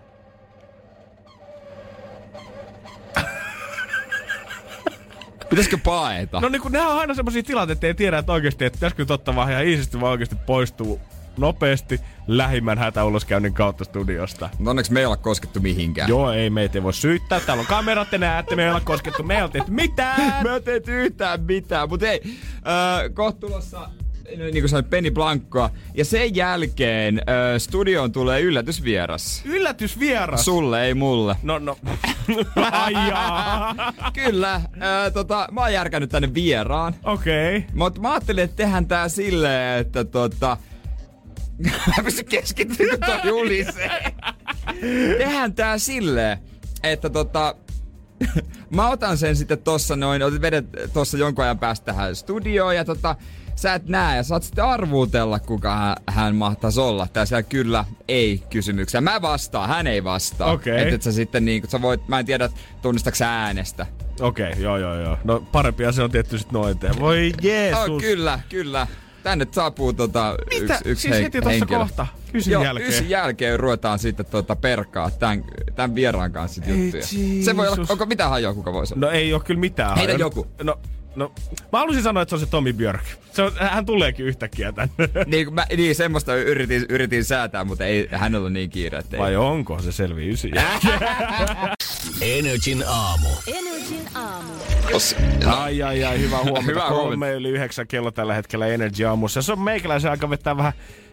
Pitäisikö paeta? No niin kun nämä on aina semmoisia tilanteita, että ei tiedä, että oikeasti, että pitäisikö nyt ottaa vähän ihan iisisti, vaan oikeasti poistuu nopeasti lähimmän hätäuloskäynnin kautta studiosta. Mutta onneksi me ei olla koskettu mihinkään. Joo, ei meitä ei voi syyttää. Täällä on kamerat, te näette, me ei olla koskettu, me ei ole tehty mitään. Mä en tehnyt yhtään mitään, mutta ei. Öö, kohta tulossa niin kuin sanoin, Penny Blankkoa. Ja sen jälkeen öö, studioon tulee yllätysvieras. Yllätysvieras. Sulle, ei mulle. No, no. Ai jaa. Kyllä, öö, tota, mä oon järkännyt tänne vieraan. Okei. Okay. Mutta mä ajattelin, että tehdään tää silleen, että tota... mä pysyn keskittymään, kun toi julisee. tehdään tää silleen, että tota... mä otan sen sitten tossa noin, otit vedet tossa jonkun ajan päästä tähän studioon ja tota... Sä et näe ja saat sitten arvuutella, kuka hän, hän mahtaisi olla. Tää siellä kyllä ei kysymyksiä. Mä vastaan, hän ei vastaa. Okei. Et, et sä sitten niin, sä voit, mä en tiedä, tunnistaks äänestä. Okei, okay, joo joo joo. No parempi asia on tietty sit noin tehdä. Voi Jeesus. Oh, kyllä, kyllä. Tänne saapuu tota, Mitä? yksi, yksi siis hen- heti tossa kohta. Kysin Joo, jälkeen. ysin jälkeen ruvetaan sitten tota perkaa tämän, tämän vieraan kanssa sit Ei juttuja. Se voi olla, onko mitään hajoa, kuka voisi olla? No ei oo kyllä mitään. Heitä hajonnut. joku. No, no, mä halusin sanoa, että se on se Tommy Björk. Se on, hän tuleekin yhtäkkiä tänne. Niin, mä, niin semmoista yritin, yritin säätää, mutta ei hänellä ole niin kiire, että ei. Vai onko se selvi ysi? Energin aamu. Energin aamu. Ai ai ai, hyvää huomenta. Kolme huomenta. yli yhdeksän kello tällä hetkellä Energy aamussa. Se on meikäläisen aika vetää vähän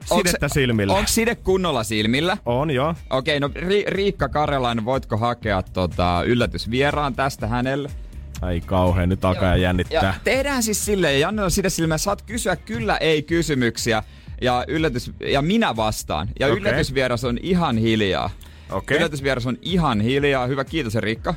Onks- sidettä silmillä. Onko side kunnolla silmillä? On joo. Okei, no Ri- Riikka Karelainen, voitko hakea tota, yllätysvieraan tästä hänelle? Ai kauhean, nyt alkaa Ja jännittää. tehdään siis silleen, ja Jannella side silmä, saat kysyä kyllä ei kysymyksiä, ja, yllätys, ja minä vastaan. Ja Okei. yllätysvieras on ihan hiljaa. Okei. Yllätysvieras on ihan hiljaa. Hyvä, kiitos Riikka.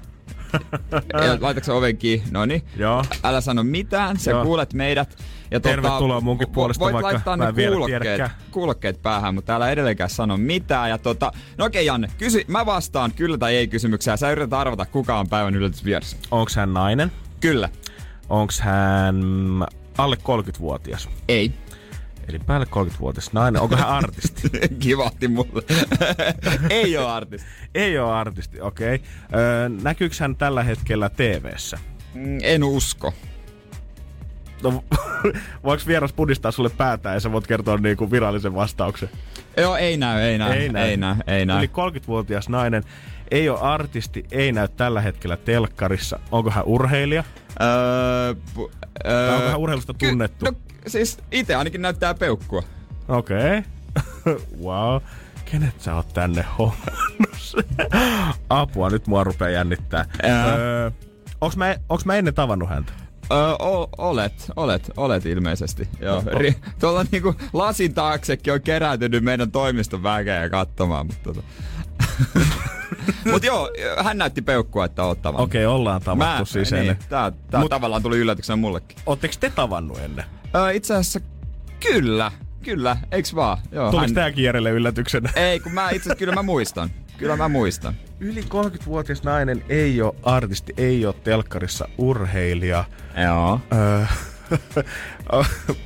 ja laitatko oven kiinni? Noniin. Joo. Älä sano mitään, sä Joo. kuulet meidät. Ja Tervetuloa munkin vo- puolesta, Voit vaikka laittaa mä ne kuulokkeet, kuulokkeet päähän, mutta älä edelleenkään sano mitään. Ja tota, no okei Janne, kysy, mä vastaan kyllä tai ei kysymyksää. Sä yrität arvata, kuka on päivän yllätysvieras. Onks hän nainen? Kyllä. Onks hän alle 30-vuotias? Ei. Eli päälle 30-vuotias nainen. Onko hän artisti? Kivahti mulle. ei ole artisti. Ei ole artisti, okei. Okay. Öö, näkyykö hän tällä hetkellä TV-ssä? Mm, En usko. No, voiko vieras pudistaa sulle päätä ja sä voit kertoa niinku virallisen vastauksen? Joo, ei näy, ei näy. Ei näy. Ei näy, ei näy. Yli 30-vuotias nainen ei ole artisti, ei näy tällä hetkellä telkkarissa. Onko hän urheilija? Öö, pu, öö, Tai onko hän urheilusta tunnettu? Ky- no, siis itse ainakin näyttää peukkua. Okei. Okay. wow. Kenet sä oot tänne hommannut? Apua, nyt mua rupeaa jännittää. Ää. Öö, onks, mä, onks mä ennen tavannut häntä? Öö, o- olet, olet, olet ilmeisesti. Joo. Ri- tuolla niinku lasin taaksekin on kerääntynyt meidän toimiston väkeä katsomaan, mutta tota. Mut joo, hän näytti peukkua, että oot tavannut. Okei, okay, ollaan tavattu siis niin, ennen. tää, tää Mut- tavallaan tuli yllätyksenä mullekin. Ootteko te tavannut ennen? Öö, itse asiassa kyllä, kyllä, eiks vaan? Joo, Tuliko tääkin Jerelle yllätyksenä? Ei, kun mä itse kyllä mä muistan. Kyllä mä muistan. Yli 30-vuotias nainen ei ole artisti, ei ole telkkarissa urheilija. Joo. Öö,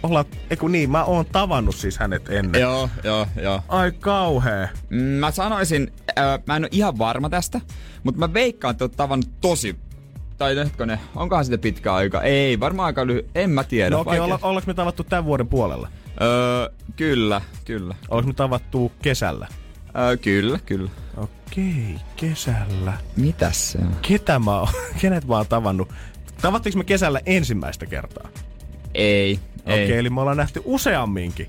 olla, eiku niin, mä oon tavannut siis hänet ennen. Joo, joo, joo. Ai kauhea. Mm, Mä sanoisin, äh, mä en ole ihan varma tästä, mutta mä veikkaan, että oot tavannut tosi... Tai hetkonen, onkohan sitä pitkä aika? Ei, varmaan aika lyhy... En mä tiedä. No okei, okay, olla, ollaanko me tavattu tämän vuoden puolella? Öö, kyllä, kyllä. Ollaanko me tavattu kesällä? Öö, kyllä, kyllä. Okei, kesällä. Mitäs se on? Ketä mä oon, kenet mä oon tavannut? Tavattiinko me kesällä ensimmäistä kertaa? Ei, ei. Okei, eli me ollaan nähty useamminkin.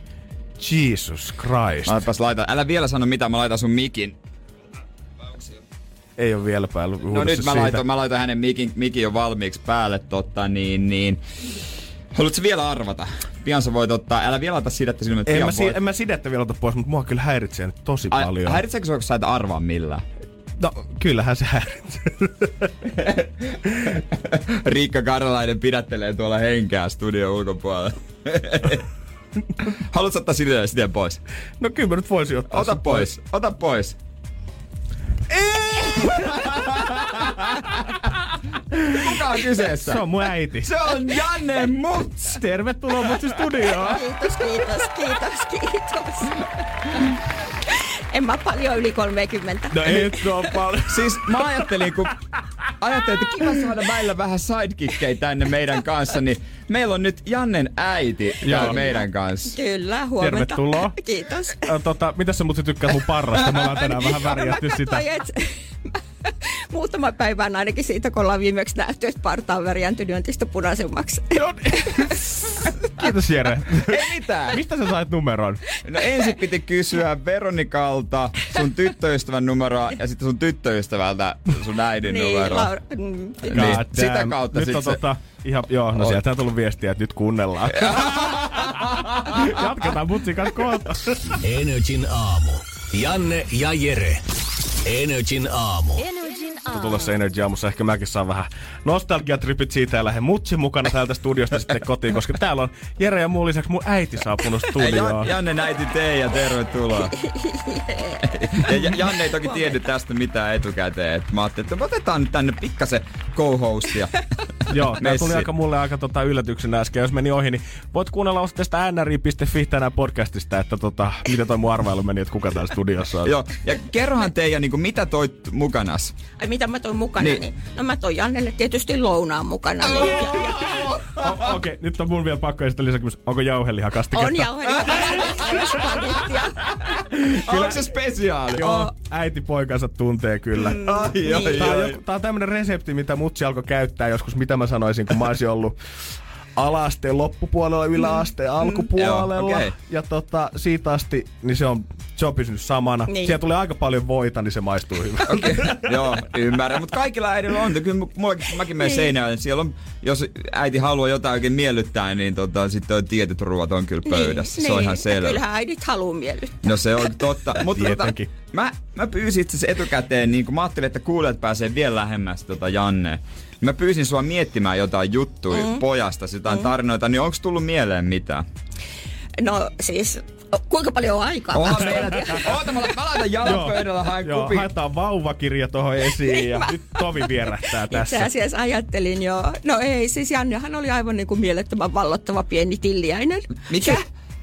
Jesus Christ. Laitas laita. Älä vielä sano mitä, mä laitan sun mikin. Ei ole vielä päällä No nyt mä laitan, mä laitan hänen mikin, mikin jo valmiiksi päälle, totta niin, niin. Haluatko vielä arvata? Pian sä voit ottaa, älä vielä laita sidettä silmät. En pian mä, si- voit. en mä sidettä vielä ota pois, mutta mua kyllä häiritsee nyt tosi Ai, paljon. Häiritseekö sua, kun sä et arvaa millään? No, kyllähän se häiritsee. Riikka Karjalainen pidättelee tuolla henkeä studion ulkopuolella. Haluatko ottaa sidettä sitten pois? No kyllä mä nyt voisin ottaa Ota sen pois, ota pois. Kuka on kyseessä? Se on mun äiti. Se on Janne Muts! Tervetuloa Mutsi studioon. Kiitos, kiitos, kiitos, kiitos. En mä paljon yli 30. No ei nyt oo paljon. Siis mä ajattelin, kun ajattelin, että kiva saada välillä vähän sidekickkejä tänne meidän kanssa, niin meillä on nyt Jannen äiti Joo. meidän kanssa. Kyllä, huomenta. Tervetuloa. Kiitos. Tota, mitä sä mutsi tykkäät mun parrasta? Me ollaan tänään vähän värjätty Mä sitä. katsoin, et- Muutama päivän ainakin siitä, kun ollaan viimeksi nähty, että parta on värjäntynyt entistä punaisemmaksi. Joo, niin. Kiitos Jere. Ei mitään. Mistä sä sait numeron? No ensin piti kysyä Veronikalta sun tyttöystävän numeroa ja sitten sun tyttöystävältä sun äidin niin, numeroa. Laura, mm, Niin, sitä kautta Nyt sit on se- tota, ihan, joo, no On. sieltä on tullut viestiä, että nyt kuunnellaan. Jatketaan Mutsin kanssa kohta. Energin aamu. Janne ja Jere. Energin aamu. Energin aamu. Tulossa Energy Aamussa ehkä mäkin saan vähän nostalgiatripit siitä ja lähden Mutsin mukana täältä studiosta sitten kotiin, koska täällä on Jere ja muun lisäksi mun äiti saapunut studioon. Jan, Janne näiti Teija, tervetuloa. ja Ja- Janne ei toki tiennyt tästä mitään etukäteen. Et mä ajattelin, että otetaan nyt tänne pikkasen co-hostia. Joo, Messi. tuli aika mulle aika tota yllätyksenä äsken. Jos meni ohi, niin voit kuunnella tästä nri.fi tänään podcastista, että tota, miten toi mun arvailu meni, että kuka täällä studiossa on. Joo, ja kerrohan Teija, niin mitä toit mukanas? Ai mitä mä toin mukana? Niin. Niin. No mä toin Jannelle tietysti lounaan mukana. Okei, okay, nyt on mun vielä pakko esittää lisäkysymys. Onko jauhelihakastiketta? on jauhelihakastiketta. Onko se spesiaali? Joo, äiti poikansa tuntee kyllä. Ai, ai, Niin. Tää on, ai. joku, tää on tämmönen resepti, mitä mutsi alkoi käyttää joskus, mitä mä sanoisin, kun mä olisin ollut alaasteen loppupuolella, yläasteen alkupuolella. Joo, okei. Ja tota, siitä asti, niin se on, se on pysynyt samana. Niin. Siellä tulee aika paljon voita, niin se maistuu hyvältä. Okay. joo, ymmärrän. Mutta kaikilla äidillä on. Kyllä mullakin, mäkin menen Niin. seinään. Siellä on, jos äiti haluaa jotain oikein miellyttää, niin tota, sitten on tietyt ruoat on kyllä pöydässä. se on ihan ja selvä. Kyllähän äidit haluaa miellyttää. No se on totta. Mutta tota, mä, mä pyysin itse etukäteen, niin kun mä ajattelin, että kuulijat pääsee vielä lähemmäs tota Janne. Mä pyysin sua miettimään jotain juttuja mm. pojasta, jotain mm. tarinoita, niin onko tullut mieleen mitään? No siis, kuinka paljon on aikaa? Onhan meillä, oota, mä, mä laitan jalan pöydällä, haen Joo, kupin. haetaan vauvakirja tuohon esiin ja nyt Tovi vierähtää Itse tässä. asiassa ajattelin jo. No ei, siis Jannehan oli aivan niin kuin mielettömän vallottava pieni tilliäinen. Mikä?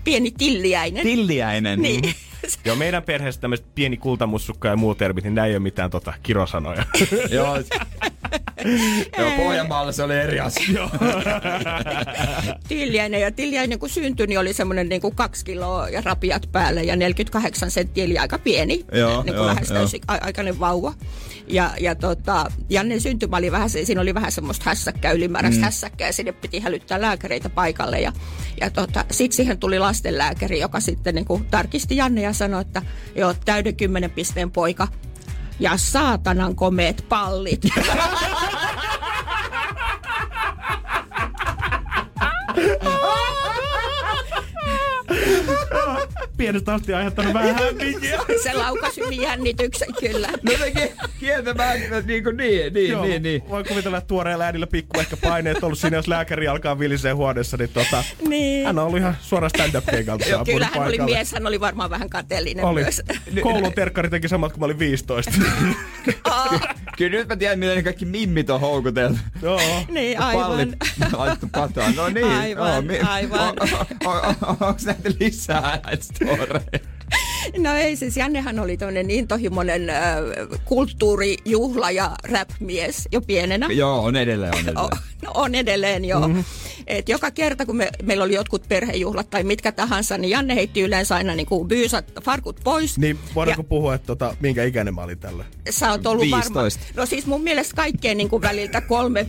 Pieni tilliäinen. Tilliäinen. Niin. Joo, meidän perheessä tämmöiset pieni kultamussukka ja muut termit, niin näin ei ole mitään tota, kirosanoja. Joo. Joo, Pohjanmaalla se oli eri asia. Tiljainen ja Tiljainen kun syntyi, niin oli semmoinen niin kuin kaksi kiloa ja rapiat päälle ja 48 senttiä, eli aika pieni, Joo, niin kuin lähes joo. täysi a- aikainen vauva. Ja, ja tota, Janne syntymä oli vähän, siinä oli vähän semmoista hässäkkää, ylimääräistä mm. hässäkkää ja sinne piti hälyttää lääkäreitä paikalle. Ja, ja tota, sitten siihen tuli lastenlääkäri, joka sitten niin kuin tarkisti Janne ja sanoi, että joo, täyden kymmenen pisteen poika ja saatanan komeet pallit. Pienestä asti aiheuttanut vähän hämminkiä. se laukasi yli jännityksen kyllä. No se ki- kieltämättä niin kuin niin, niin, Joo, niin, niin. Voin kuvitella, että tuoreella äänillä pikku ehkä paineet ollut siinä, jos lääkäri alkaa vilisee huoneessa, niin tota, Niin. hän on ollut ihan suora stand-up keikalta Joo, saapunut kyllä hän oli paikalle. mies, hän oli varmaan vähän kateellinen Oli. myös. Koulun terkkari teki samat, kun mä olin 15. Kyllä nyt mä tiedän, miten ne kaikki mimmit on houkuteltu. Joo. Niin, Pallit aivan. laittu patoon. No niin. Aivan, joo, aivan. On, on, on, onko näitä lisää näitä storeja? No ei siis, Jannehan oli tämmöinen intohimoinen äh, kulttuurijuhla ja rap-mies jo pienenä. Joo, on edelleen, on edelleen. No on edelleen joo. Mm-hmm. Et joka kerta, kun me, meillä oli jotkut perhejuhlat tai mitkä tahansa, niin Janne heitti yleensä aina niin kuin byysat, farkut pois. Niin voidaanko Ja- puhua, että tota, minkä ikäinen mä olin tällä? Sä oot ollut varma. 15. No siis mun mielestä kaikkeen niin kuin väliltä 3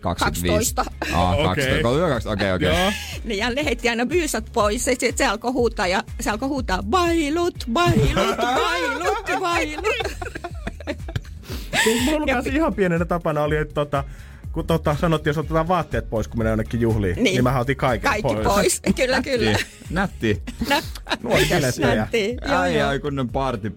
25. 12. Ah, Okei. 12. 12. Okei. Niin Janne heitti aina byysat pois ja sitten se alkoi huutaa ja se alkoi huutaa bailut, bailut, bailut, bailut. Mulla kanssa ihan pienenä tapana oli, että tota, kun tota, sanottiin, jos otetaan vaatteet pois, kun menee jonnekin juhliin, niin, Niin. niin mä otin kaiken Kaikki pois. pois. Kyllä, kyllä. Nätti. Nuori bilettejä. Nätti. Joo, Ai, joo. ai, kunnon party.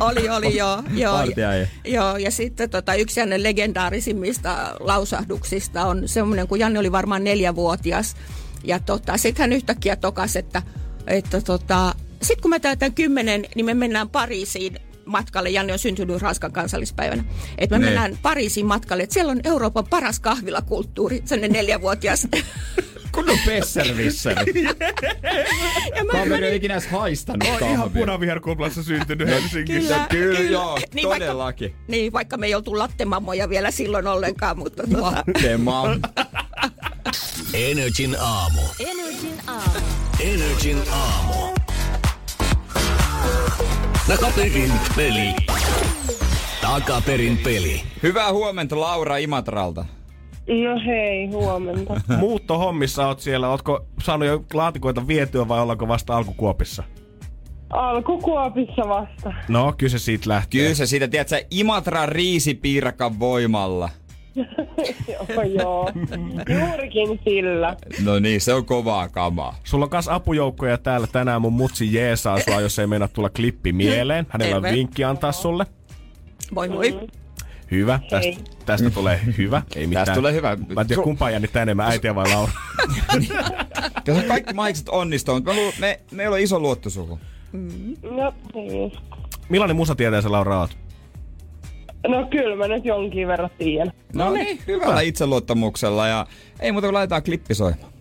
Oli, oli, joo. joo. Partiaja. Joo, ja sitten tota, yksi hänen legendaarisimmista lausahduksista on semmoinen, kun Janne oli varmaan neljävuotias. Ja tota, sitten hän yhtäkkiä tokas, että, että tota, sitten kun mä täytän kymmenen, niin me mennään Pariisiin matkalle. Janne on syntynyt Ranskan kansallispäivänä. Että me Ne. mennään Pariisiin matkalle. Että siellä on Euroopan paras kahvilakulttuuri, sellainen neljävuotias. Kunnon pesservisseri. ja mä Kaveri ei ikinä edes haistanut On ihan kahvia. punaviherkuplassa syntynyt Helsingissä. Kyllä, Kyllä, kyllä. joo, Niin vaikka- todellakin. niin, vaikka me ei oltu lattemammoja vielä silloin ollenkaan, mutta tota, Tema. Energin aamu. Energin aamu. Energin aamu. Takaperin peli. Takaperin peli. Hyvää huomenta Laura Imatralta. No hei, huomenta. Muuttohommissa oot siellä, ootko saanut jo laatikoita vietyä vai ollaanko vasta alkukuopissa? Alkukuopissa vasta. No, kyllä se siitä lähtee. Kyllä se siitä, tiedät sä, Imatran riisipiirakan voimalla. joo, joo. Juurikin sillä. No niin, se on kovaa kamaa. Sulla on kas apujoukkoja täällä tänään. Mun mutsi jeesaa sua, jos ei mennä tulla klippi mieleen. Hänellä on vinkki antaa sulle. moi moi. Hyvä. Tästä, tästä tulee hyvä. Ei mitään. tulee hyvä. Mä en tiedä, kumpaa jännittää enemmän, äitiä vai Laura. Jos kaikki mainikset onnistuu, mutta me, me, meillä on iso luottosuku. No niin. Millainen musatieteen sä Laura oot? No kyllä mä nyt jonkin verran tiedän. No niin, hyvällä itseluottamuksella ja ei muuta kuin laitetaan klippi soimaan.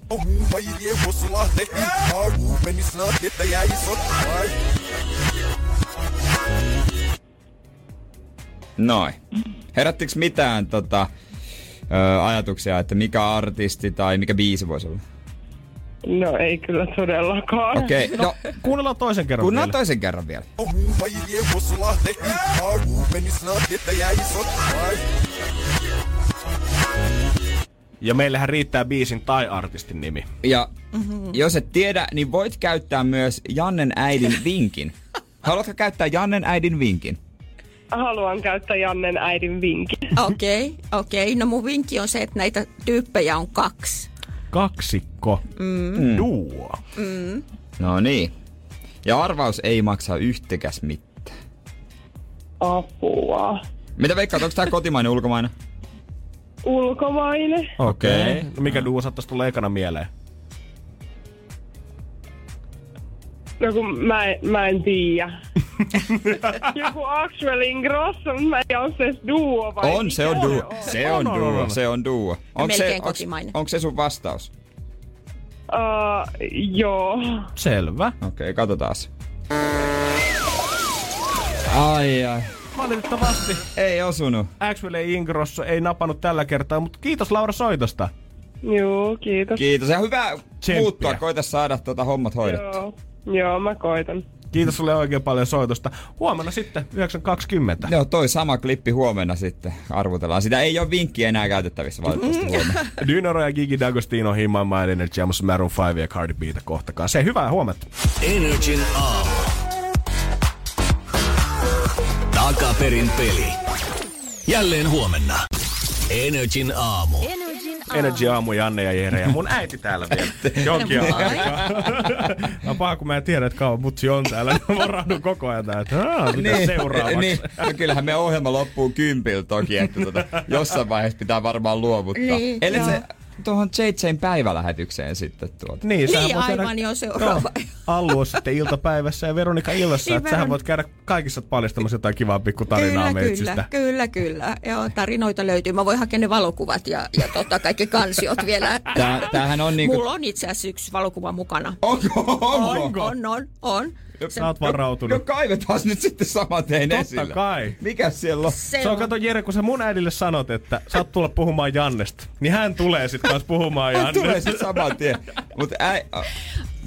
Noin. Herättikö mitään tota, ö, ajatuksia, että mikä artisti tai mikä biisi voisi olla? No ei kyllä todellakaan. Okei, okay, no Kuunnellaan toisen kerran kuunnellaan vielä. toisen kerran vielä. Ja meillähän riittää biisin tai artistin nimi. Ja jos et tiedä, niin voit käyttää myös Jannen äidin vinkin. Haluatko käyttää Jannen äidin vinkin? Haluan käyttää Jannen äidin vinkin. Okei, okay, okei. Okay. No mun vinkki on se, että näitä tyyppejä on kaksi. Kaksikko. Mm. Duo. No niin. Ja arvaus ei maksa yhtäkäs mitään. Apua. Mitä veikkaat, onko tää kotimainen ulkomainen? Ulkomainen. Okei. Okei. Okay. No mikä duo saattaisi tulla ekana mieleen? No kun mä, en- mä en tiedä. Joku Axel Ingrosso, mä en tiedä, onko se duo vai On, se on duo. Se on duo, on. se on duo. Onko se, onks, kotimainen. onko se sun vastaus? Uh, joo. Selvä. Okei, okay, katsotaan. Ai ai. Valitettavasti Ei osunut. Axwell Ingrosso ei napannut tällä kertaa, mutta kiitos Laura soitosta. Joo, kiitos. Kiitos. Ja hyvä Tsemppiä. muuttua. Koita saada tuota hommat hoidettua. Joo, joo, mä koitan. Kiitos sulle oikein paljon soitosta. Huomenna sitten 9.20. Joo, toi sama klippi huomenna sitten arvutellaan. Sitä ei ole vinkkiä enää käytettävissä valitettavasti huomenna. Dynoro ja Gigi D'Agostino, Himman My Energy, Amos Maroon 5 ja Cardi Bita kohtakaan. Se hyvää huomenta. Energin aamu. Takaperin peli. Jälleen huomenna. Energin aamu. Energy aamu, Janne ja Jere ja mun äiti täällä vielä. Jonkin aikaa. No paha, kun mä en tiedä, että kauan mutsi on täällä, niin mä varaudun koko ajan tää, että aah, mitä seuraavaksi. niin. No kyllähän meidän ohjelma loppuu kympillä toki, että tota, jossain vaiheessa pitää varmaan luovuttaa. Niin, Eli joo. se tuohon JJn päivälähetykseen sitten tuota. Niin, sähän Niin, voit käydä- aivan jo seuraava. Joo, Allu on sitten iltapäivässä ja Veronika illassa. Niin, että sähän Veron- voit käydä kaikissa paljastamassa jotain kivaa pikkutarinaa Kyllä, meitsistä. kyllä, kyllä, kyllä. Joo, tarinoita löytyy. Mä voin hakea ne valokuvat ja, ja tota, kaikki kansiot vielä. Tää, tämähän on niinku... Mulla on itse asiassa yksi valokuva mukana. Onko? Onko? On, on, on. Sä oot varautunut. No kaivetaan nyt sitten saman tein Totta esille. kai. Mikä siellä on? Se Se on, on. kato Jere, kun sä mun äidille sanot, että saat tulla puhumaan Jannesta, niin hän tulee sit kanssa puhumaan Hän tulee Jannesta. sitten saman tien. Mut äi,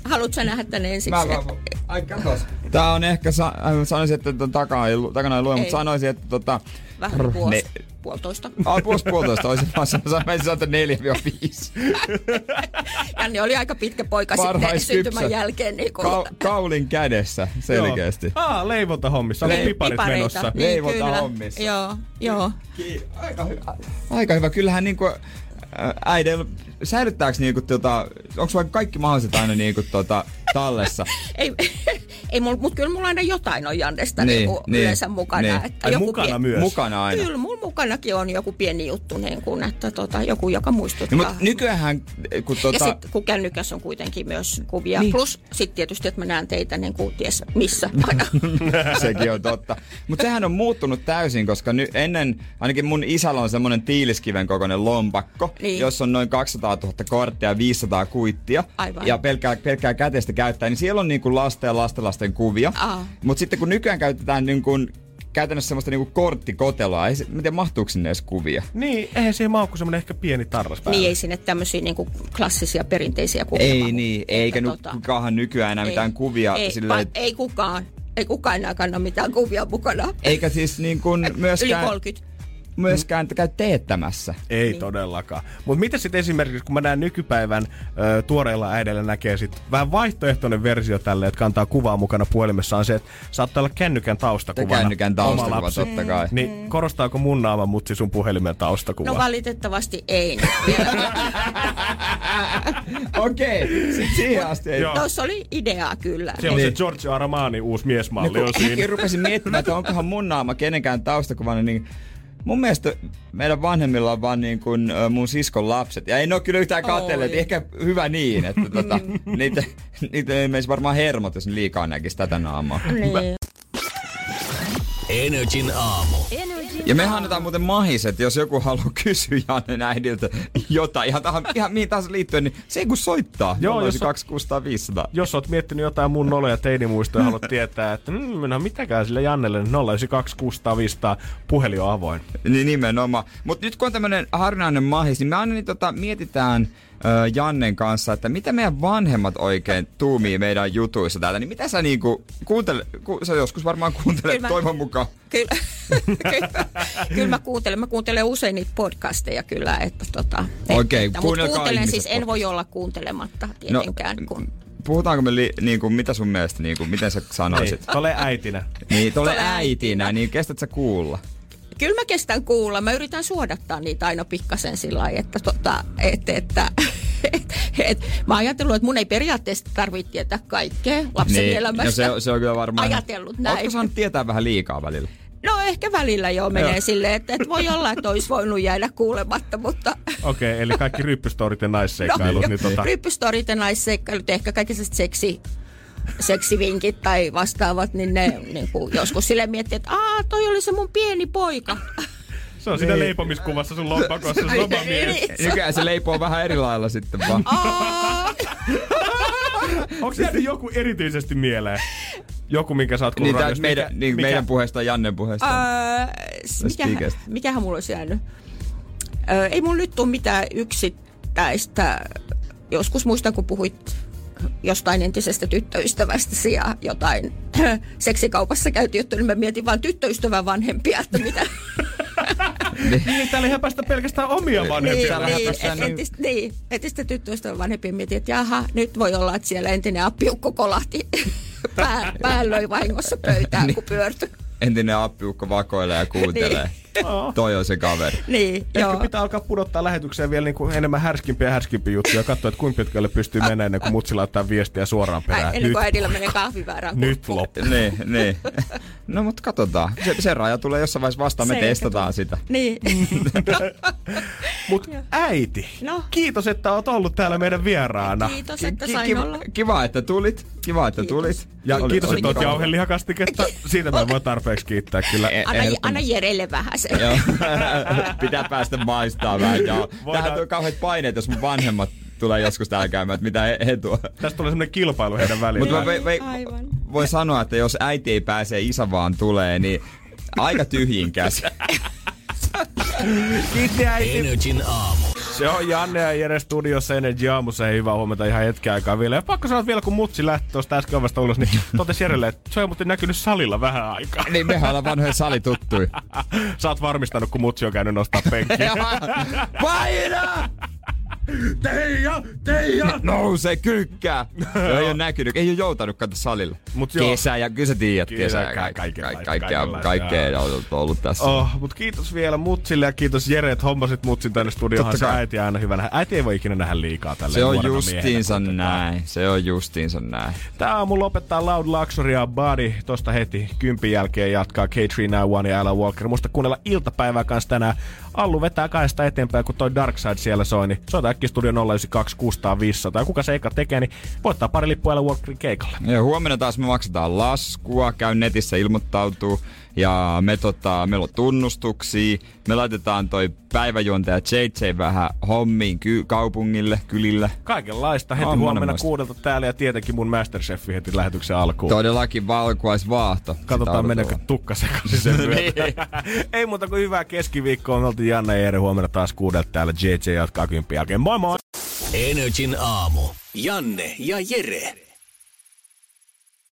Haluatko sä nähdä tänne ensiksi? Mä, mä, ai katos. Tää on ehkä, sa, äh, sanoisin, että ton takana ei, lu- takana ei lue, mutta sanoisin, että tota... Vähän Ne, puolitoista. Ah, puolesta puolitoista, olisin vaan sanonut, sanoa, neljä vielä viisi. Janne oli aika pitkä poika sitten Parhaiskypsä. syntymän jälkeen. Niin kun, Ka- kaulin kädessä, selkeästi. Joo. Aa, leivonta hommissa. Onko Le- piparit pipareita. menossa? Niin, Leivota kyllä. hommissa. Joo, joo. Aika hyvä. Aika hyvä. Kyllähän niinku äh, äidellä, säilyttääks niinku tota, onks vaikka kaikki mahdolliset aina niinku tota tallessa? Ei, ei mul, mut kyllä mulla aina jotain on Jannesta Niin, niin, niin, niin, yleensä mukana. niin. Että Ai mukana pien- myös. Mukana aina. Kyllä, mulla mukanakin on joku pieni juttu, niin kuin, että tota, joku, joka muistuttaa. No, mutta nykyään, kun Ja tota... sitten kun kännykässä on kuitenkin myös kuvia. Niin. Niin. Plus sitten tietysti, että mä näen teitä niin kuin ties missä aina. Sekin on totta. Mutta sehän on muuttunut täysin, koska nyt ennen, ainakin mun isällä on semmonen tiiliskiven kokoinen lompakko, Niin. jossa on noin 200 000 korttia ja 500 kuittia. Aivan. Ja pelkkää, pelkkää käteistä käyttää, niin siellä on niinku lasten ja lastenlasten kuvia. Aa. Mutta sitten kun nykyään käytetään niinku, käytännössä semmoista niinku korttikoteloa, ei se, tiedä mahtuuko sinne edes kuvia. Niin, eihän siihen mahu kuin semmonen ehkä pieni tarras päällä. niin ei sinne tämmöisiä niin kuin klassisia perinteisiä kuvia. Ei mahu. niin, eikä nyt tota, kukaan nykyään enää ei, mitään kuvia ei, silleen, va- ei kukaan. Ei kukaan enää kanna mitään kuvia mukana. eikä siis niin kuin Yli myöskään, 30. myöskään käy teettämässä. Ei Niin. todellakaan. Mutta miten sitten esimerkiksi, kun mä näen nykypäivän ö, tuoreilla äidellä näkee sit vähän vaihtoehtoinen versio tälle, että kantaa kuvaa mukana puhelimessa, on se, että saattaa olla kännykän taustakuvana. Kännykän taustakuva totta kai. Niin korostaako mun naama mutsi sun puhelimen taustakuva? No valitettavasti ei. Okei, sit siihen asti ei. Tuossa oli ideaa kyllä. Se on Niin. se Giorgio Armani uusi miesmalli No, on kun siinä. mäkin rupesin miettimään, että onkohan mun naama kenenkään taustakuvana, niin mun mielestä meidän vanhemmilla on vaan niin kuin mun siskon lapset. Ja ei ne ole kyllä yhtään katselleet, ehkä hyvä niin, että tota, niitä, niitä ei menisi varmaan hermot, jos ne liikaa näkisi tätä naamaa. Niin. Energin aamu. Ja me annetaan muuten mahiset, jos joku haluaa kysyä Janne äidiltä jotain, ihan, tähän, ihan mihin tahansa liittyen, niin se ei kun soittaa. Joo, jos jos on- 2600 500. Jos oot miettinyt jotain mun noloja teinimuistoja ja haluat tietää, että mm, no mitäkään sille Jannelle, niin 092 600 500 puhelin on avoin. Niin nimenomaan. Mutta nyt kun on tämmönen harvinainen mahis, niin me aina niin tota, mietitään ö, Jannen kanssa, että mitä meidän vanhemmat oikein tuumii meidän jutuissa täällä. Niin mitä sä niinku kuuntele, ku, sä joskus varmaan kuuntelet Kyllä mä- toivon mukaan. Kyllä, kyllä, kyllä mä kuuntelen. Mä kuuntelen usein niitä podcasteja kyllä. Että tota, Okei, että, mutta kuuntelen siis, en voi podcast. olla kuuntelematta tietenkään. No, kun, puhutaanko me, li, niinku, mitä sun mielestä, niinku, miten sä Ei, sanoisit? ole äitinä. Niin, tuolle Tuolle äitinä, äitinä. niin kestät sä kuulla? Kyllä mä kestän kuulla. Mä yritän suodattaa niitä aina pikkasen sillä lailla, että, tota, et, että et, et, mä oon ajatellut, että mun ei periaatteessa tarvitse tietää kaikkea lapsen niin, elämästä. no se, on- se on kyllä varmaan. Ajatellut näin. Ootko saanut tietää vähän liikaa välillä? No ehkä välillä jo menee Joo. silleen, että, että voi olla, että olisi voinut jäädä kuulematta, mutta Okei, okay, eli kaikki ryppystorit ja naisseikkailut. no, niin tota, ryppystorit ja naisseikkailut, ehkä kaikki seksi, seksivinkit tai vastaavat, niin ne niin kuin joskus sille miettii, että Aa, toi oli se mun pieni poika. se on siinä leipomiskuvassa sun lompakossa sun oma mies. Nykyään se leipoo vähän eri lailla sitten vaan. Aa, Onko jäänyt joku erityisesti mieleen? Joku, minkä sä oot Niin, kuullut tää, radiosta. meidän, Mikä- niin, mikä- meidän puheesta ja Jannen puheesta. Öö, Tästä mikähän, mulla olisi jäänyt? Öö, ei mulla nyt tule mitään yksittäistä. Joskus muistan, kun puhuit jostain entisestä tyttöystävästäsi ja jotain seksikaupassa käytiin juttu, niin mä mietin vaan tyttöystävän vanhempia, että mitä. Niin, täällä ei häpästä pelkästään omia niin, vanhempia. niin, et, niin- entistä, niin, entistä tyttöystävän vanhempia mietin, että jaha, nyt voi olla, että siellä entinen appiukko kolahti pää, pää löi vahingossa pöytään, kun pyörtyi. Entinen appiukko vakoilee ja kuuntelee. Toi on se kaveri. Niin, Ehkä joo. pitää alkaa pudottaa lähetykseen vielä niin kuin enemmän härskimpiä ja härskimpiä juttuja ja katsoa, että kuinka pitkälle pystyy menemään ennen kuin mutsi laittaa viestiä suoraan perään. Ai, ennen Nyt, kuin äidillä menee kahvi väärään nyt loppu. Niin, niin. No mutta katsotaan. Se, se raja tulee jossain vaiheessa vastaan, me Se testataan sitä. Niin. Mut äiti, No. kiitos, että oot ollut täällä meidän vieraana. Kiitos, että Ki- sain kiva, olla. kiva, että tulit. Kiva, että Kiitos. tulit. Ja Oli- kiitos, oli että oot jauhelihakastiketta. Siitä mä en voi tarpeeksi kiittää kyllä. Anna, anna Jerelle vähän se. Joo. Pitää päästä maistaa vähän. Joo. Voidaan- Tähän tulee kauheat paineet, jos mun vanhemmat tulee joskus täällä käymään, että mitä he, he tuo. Tästä tulee semmonen kilpailu heidän välillä. Mutta mä Aivan. voin sanoa, että jos äiti ei pääse, isä vaan tulee, niin aika tyhjin käsi. Kiitti äiti. Energin aamu. Se on Janne ja Jere studiossa Energy aamussa. Hei, hyvää huomenta ihan hetken aikaa vielä. Ja pakko sanoa että vielä, kun mutsi lähti tuosta äsken ovesta ulos, niin totesi Jerelle, että se on muuten näkynyt salilla vähän aikaa. niin mehän ollaan vanhoja salituttui. Sä oot varmistanut, kun mutsi on käynyt nostaa penkkiä. Paina! Teija! Teija! Nousee kylkkää! Joo, ei ole näkynyt, ei ole joutanut katsoa salilla. Mut joo. kesä ja kyllä sä tiedät, Kesä, ka- ka- kaikkea, kaikenlaista. kaikkea on ollut, tässä. Oh, mut kiitos vielä Mutsille ja kiitos Jere, että hommasit Mutsin tänne studioon. Se kai. äiti aina hyvänä. Äiti ei voi ikinä nähdä liikaa tällä Se on justiinsa näin, se on justiinsa näin. Tää aamu lopettaa Loud Luxury ja Body. Tosta heti kympin jälkeen jatkaa K391 ja Alan Walker. Muista kuunnella iltapäivää kanssa tänään. Allu vetää kahdesta eteenpäin, kun toi Dark Side siellä soi, niin soita äkkiä Studio 092 600 500. Ja kuka se eka tekee, niin voittaa pari lippua Walkerin keikalle. Ja huomenna taas me maksetaan laskua, käy netissä ilmoittautuu ja me tota, meillä on tunnustuksia. Me laitetaan toi päiväjuontaja JJ vähän hommiin ky- kaupungille, kylille. Kaikenlaista heti On huomenna monenmoista. kuudelta täällä ja tietenkin mun Masterchefi heti lähetyksen alkuun. Todellakin valkuaisvaahto. Katsotaan odotellaan. tukka sekaisin sen myötä. Ei muuta kuin hyvää keskiviikkoa. Me oltiin Janne ja Jere huomenna taas kuudelta täällä. JJ jatkaa kympin jälkeen. Moi moi! Energin aamu. Janne ja Jere.